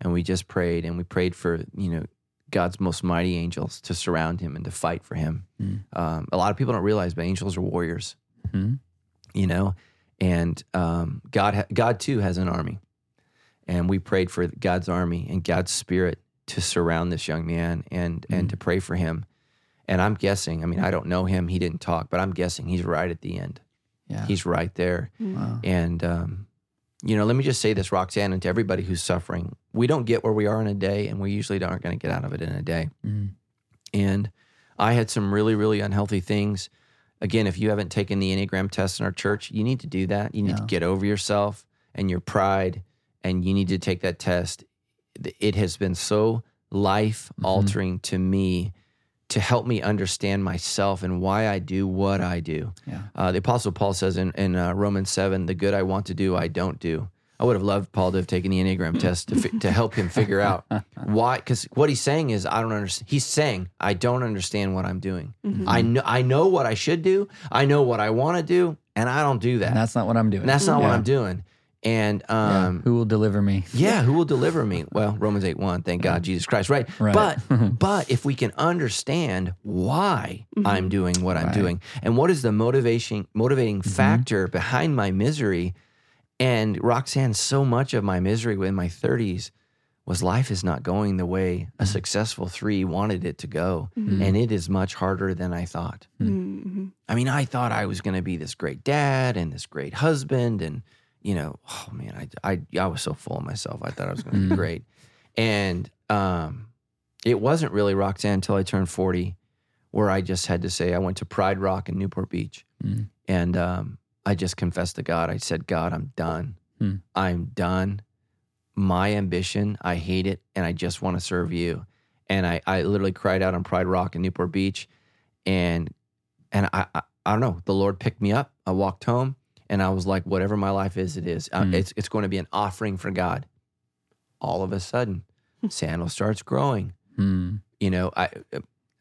And we just prayed, and we prayed for you know God's most mighty angels to surround him and to fight for him. Mm. Um, a lot of people don't realize, but angels are warriors. Mhm. You know, and um, God, ha- God too has an army, and we prayed for God's army and God's spirit to surround this young man and and to pray for him. And I'm guessing. I mean, I don't know him. He didn't talk, but I'm guessing he's right at the end. Yeah. He's right there. wow. And, um, you know, let me just say this, Roxanne, and to everybody who's suffering, we don't get where we are in a day, and we usually aren't going to get out of it in a day. Mm. And I had some really, really unhealthy things. Again, if you haven't taken the Enneagram test in our church, you need to do that. You need to get over yourself and your pride, and you need to take that test. It has been so life Mm-hmm. altering to me to help me understand myself and why I do what I do. Yeah. Uh, the Apostle Paul says in, in uh, Romans 7, the good I want to do, I don't do. I would have loved Paul to have taken the Enneagram <laughs> test to, fi- to help him figure out <laughs> why. Because what he's saying is, I don't understand. He's saying, I don't understand what I'm doing. Mm-hmm. I, know, I know what I should do, I know what I want to do, and I don't do that. And that's not what I'm doing. And that's not what I'm doing. And Yeah. um, Who will deliver me? yeah, who will deliver me? Well, Romans 8 1, thank God, mm-hmm. Jesus Christ, right? Right. But <laughs> mm-hmm. but if we can understand why mm-hmm. I'm doing what I'm Right. doing and what is the motivation motivating factor behind my misery, and Roxanne, so much of my misery in my 30s was life is not going the way a successful three wanted it to go. And it is much harder than I thought. Mm-hmm. I mean, I thought I was going to be this great dad and this great husband, and you know, oh man, I I, I was so full of myself. I thought I was going to be Mm. great, and um, it wasn't really Roxanne until I turned forty, where I just had to say I went to Pride Rock in Newport Beach, Mm. and um, I just confessed to God. I said, God, I'm done. Hmm. I'm done. My ambition, I hate it, and I just want to serve you. And I, I literally cried out on Pride Rock in Newport Beach, and and I, I I don't know. The Lord picked me up. I walked home, and I was like, whatever my life is, it is. Uh, Hmm. it's it's going to be an offering for God. All of a sudden, Sandals starts growing. Mm. You know, I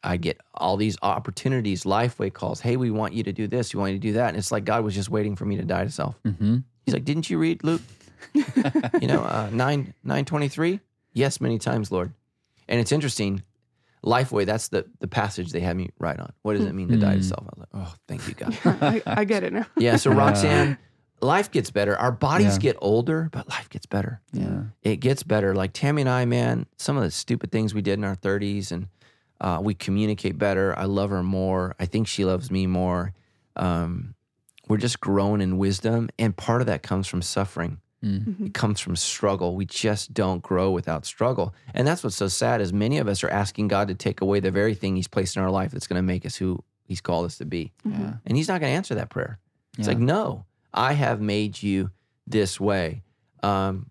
I get all these opportunities, Lifeway calls. Hey, we want you to do this. We want you to do that. And it's like God was just waiting for me to die to self. hmm He's like, didn't you read Luke? <laughs> you know, uh, nine nine twenty three. Yes, many times, Lord. And it's interesting. Lifeway, that's the the passage they had me write on. What does it mean to die to Mm. self? I was like, oh, thank you, God. <laughs> I, I get it now. <laughs> Yeah. So. <laughs> Roxanne, life gets better. Our bodies Yeah. get older, but life gets better. Yeah. It gets better. Like Tammy and I, man, some of the stupid things we did in our 30s, and uh, we communicate better. I love her more. I think she loves me more. Um, we're just growing in wisdom, and part of that comes from suffering. Mm. It comes from struggle. We just don't grow without struggle, and that's what's so sad. Is many of us are asking God to take away the very thing He's placed in our life that's going to make us who He's called us to be, Yeah. and He's not going to answer that prayer. It's Yeah. like, no, I have made you this way. Um,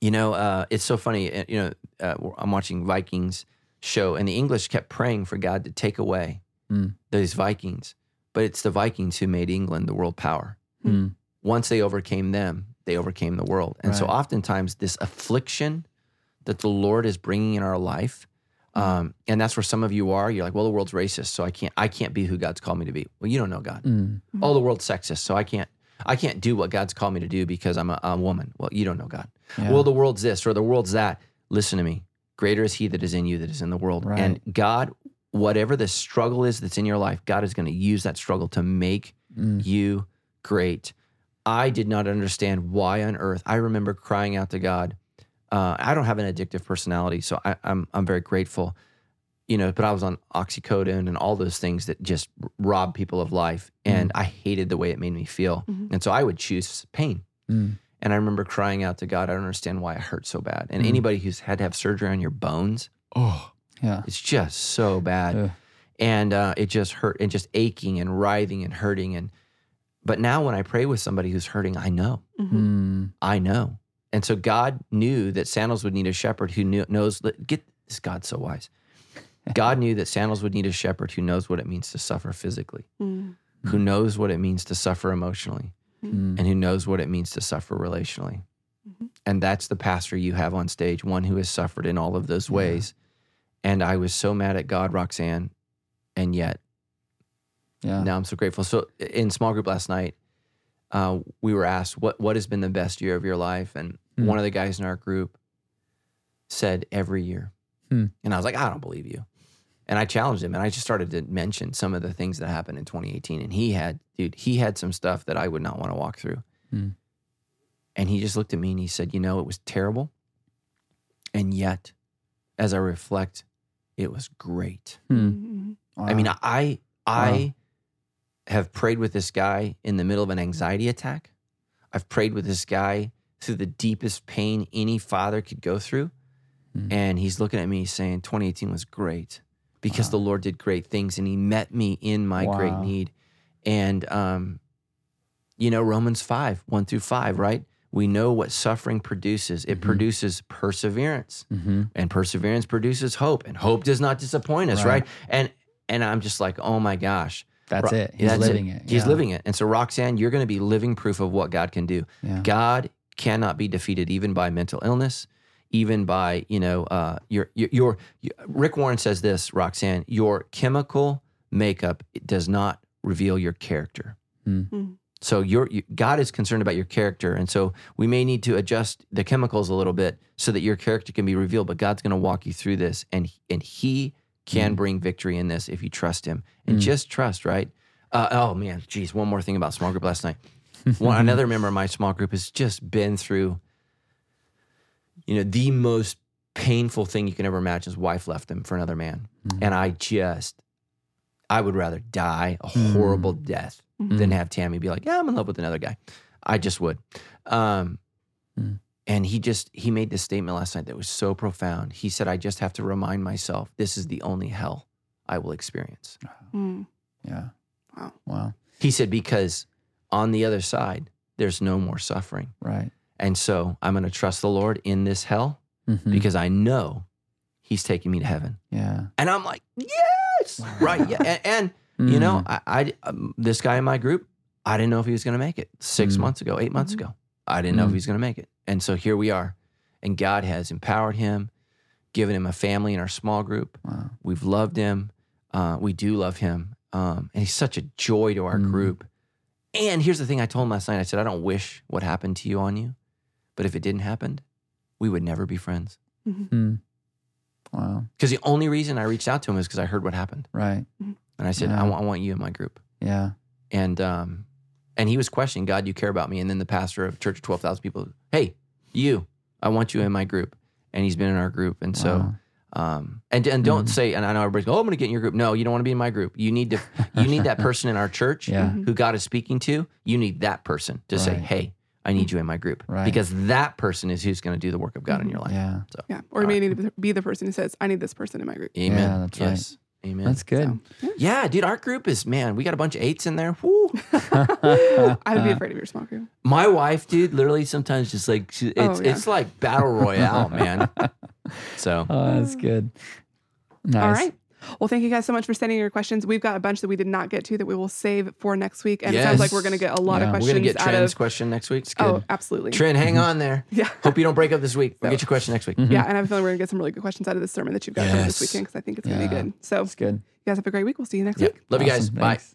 you know, uh, it's so funny. uh, You know, uh, I'm watching Vikings show, and the English kept praying for God to take away Mm. those Vikings, but it's the Vikings who made England the world power. Mm. Once they overcame them, they overcame the world. And so, oftentimes, this affliction that the Lord is bringing in our life. Um, and that's where some of you are. You're like, well, the world's racist, so I can't. I can't be who God's called me to be. Well, you don't know God Mm. oh the world's sexist so i can't i can't do what god's called me to do because i'm a, a woman well you don't know god Yeah. well the world's this or the world's that listen to me greater is he that is in you that is in the world Right. and god whatever the struggle is that's in your life, God is going to use that struggle to make Mm. you great. I did not understand why on earth. I remember crying out to God. Uh, I don't have an addictive personality, so I, I'm I'm very grateful. You know, but I was on oxycodone and all those things that just rob people of life, and I hated the way it made me feel, Mhm. and so I would choose pain. Mm. And I remember crying out to God, I don't understand why it hurts so bad. And Mm. anybody who's had to have surgery on your bones, oh, Yeah. it's just so bad. And uh, it just hurt and just aching and writhing and hurting. And but now when I pray with somebody who's hurting, I know, Mm. I know. And so God knew that Sandals would need a shepherd who knew, knows. Get this, God's so wise. <laughs> God knew that Sandals would need a shepherd who knows what it means to suffer physically, Mhm. who knows what it means to suffer emotionally, Mm. and who knows what it means to suffer relationally. Mhm. And that's the pastor you have on stage, one who has suffered in all of those Yeah. ways. And I was so mad at God, Roxanne, and yet Yeah. now I'm so grateful. So in small group last night, uh, we were asked what what has been the best year of your life, and Hmm. one of the guys in our group said every year, Hmm. and I was like, I don't believe you. And I challenged him, and I just started to mention some of the things that happened in 2018. And he had, dude, he had some stuff that I would not want to walk through. Hmm. And he just looked at me and he said, You know, it was terrible. And yet, as I reflect, it was great. Hmm. Mhm. I mean, Wow. I I have prayed with this guy in the middle of an anxiety attack. I've prayed with this guy through the deepest pain any father could go through. Mm. And he's looking at me saying 2018 was great because Wow. the Lord did great things and he met me in my great need. And um you know Romans 5, 1 through 5, right? We know what suffering produces. It Mhm. produces perseverance Mhm. and perseverance produces hope and hope does not disappoint us Right. right, and and i'm just like oh my gosh That's Ro- it. He's that's living it. he's Yeah. living it and so roxanne you're going to be living proof of what god can do Yeah. god cannot be defeated even by mental illness even by you know uh your your, your Rick Warren says this roxanne your chemical makeup does not reveal your character Mm. Mm. so your you, God is concerned about your character, and so we may need to adjust the chemicals a little bit so that your character can be revealed. But God's going to walk you through this, and and He can Mm. bring victory in this if you trust Him and Mm. just trust. Right? Uh, oh man, geez, one more thing about small group last night. <laughs> One, another member of my small group has just been through, you know, the most painful thing you can ever imagine. His wife left him for another man, Mm. and I just, I would rather die a Mm. horrible death Mhm. than have Tammy be like, "Yeah, I'm in love with another guy." I just would. Um, Mm. And he just he made this statement last night that was so profound. He said, "I just have to remind myself this is the only hell I will experience." Mm. Yeah. Wow. Wow. He said, "Because on the other side, there's no more suffering, Right. and so I'm going to trust the Lord in this hell Mhm. because I know He's taking me to heaven." yeah. And I'm like, "Yes, right, yeah." And, and you know, Mm. I, I um, this guy in my group, I didn't know if he was going to make it six Mm. months ago, eight months Mhm. ago. I didn't know if Mm. he was going to make it, and so here we are, and God has empowered him, given him a family in our small group. Wow. We've loved him. Uh, we do love him, um, and he's such a joy to our Mm. group. And here's the thing: I told him last night. I said, I don't wish what happened to you on you, but if it didn't happen, we would never be friends. Mm. Wow. Because the only reason I reached out to him is because I heard what happened, Right. and I said, Yeah. I, want, want you in my group. Yeah. and um and he was questioning god you care about me and then the pastor of church of 12000 people hey you i want you in my group and he's been in our group and so Wow. um and and don't Mhm. say and i know everybody's go oh i'm gonna get in your group no you don't want to be in my group you need to you need that <laughs> person in our church Yeah. Mhm. who god is speaking to you need that person to say hey i need you in my group Right. because that person is who's going to do the work of god in your life Yeah. so Yeah. Or you may need to be the person who says, I need this person in my group. amen Yeah, that's right. Yes amen That's good. So, yeah dude our group is man we got a bunch of eights in there Woo. <laughs> I would be afraid of your small group. My wife, dude, literally sometimes just like she, oh, it's Oh, yeah. it's like battle royale, man. <laughs> So Oh, that's good. Nice. All right. Well, thank you guys so much for sending your questions. We've got a bunch that we did not get to that we will save for next week. And it sounds like we're going to get a lot Yeah. of We're we're questions gonna get Trent's of. question next week. Oh, absolutely. Trent, hang on there. Yeah. Hope you don't break up this week. We'll So- get your question next week. Mhm. Yeah. And I have a feeling we're going to get some really good questions out of this sermon that you've got coming this weekend because I think it's going to be good. So, That's good. You guys have a great week. We'll see you next Yeah. week. Love you guys. Awesome. Bye. Thanks.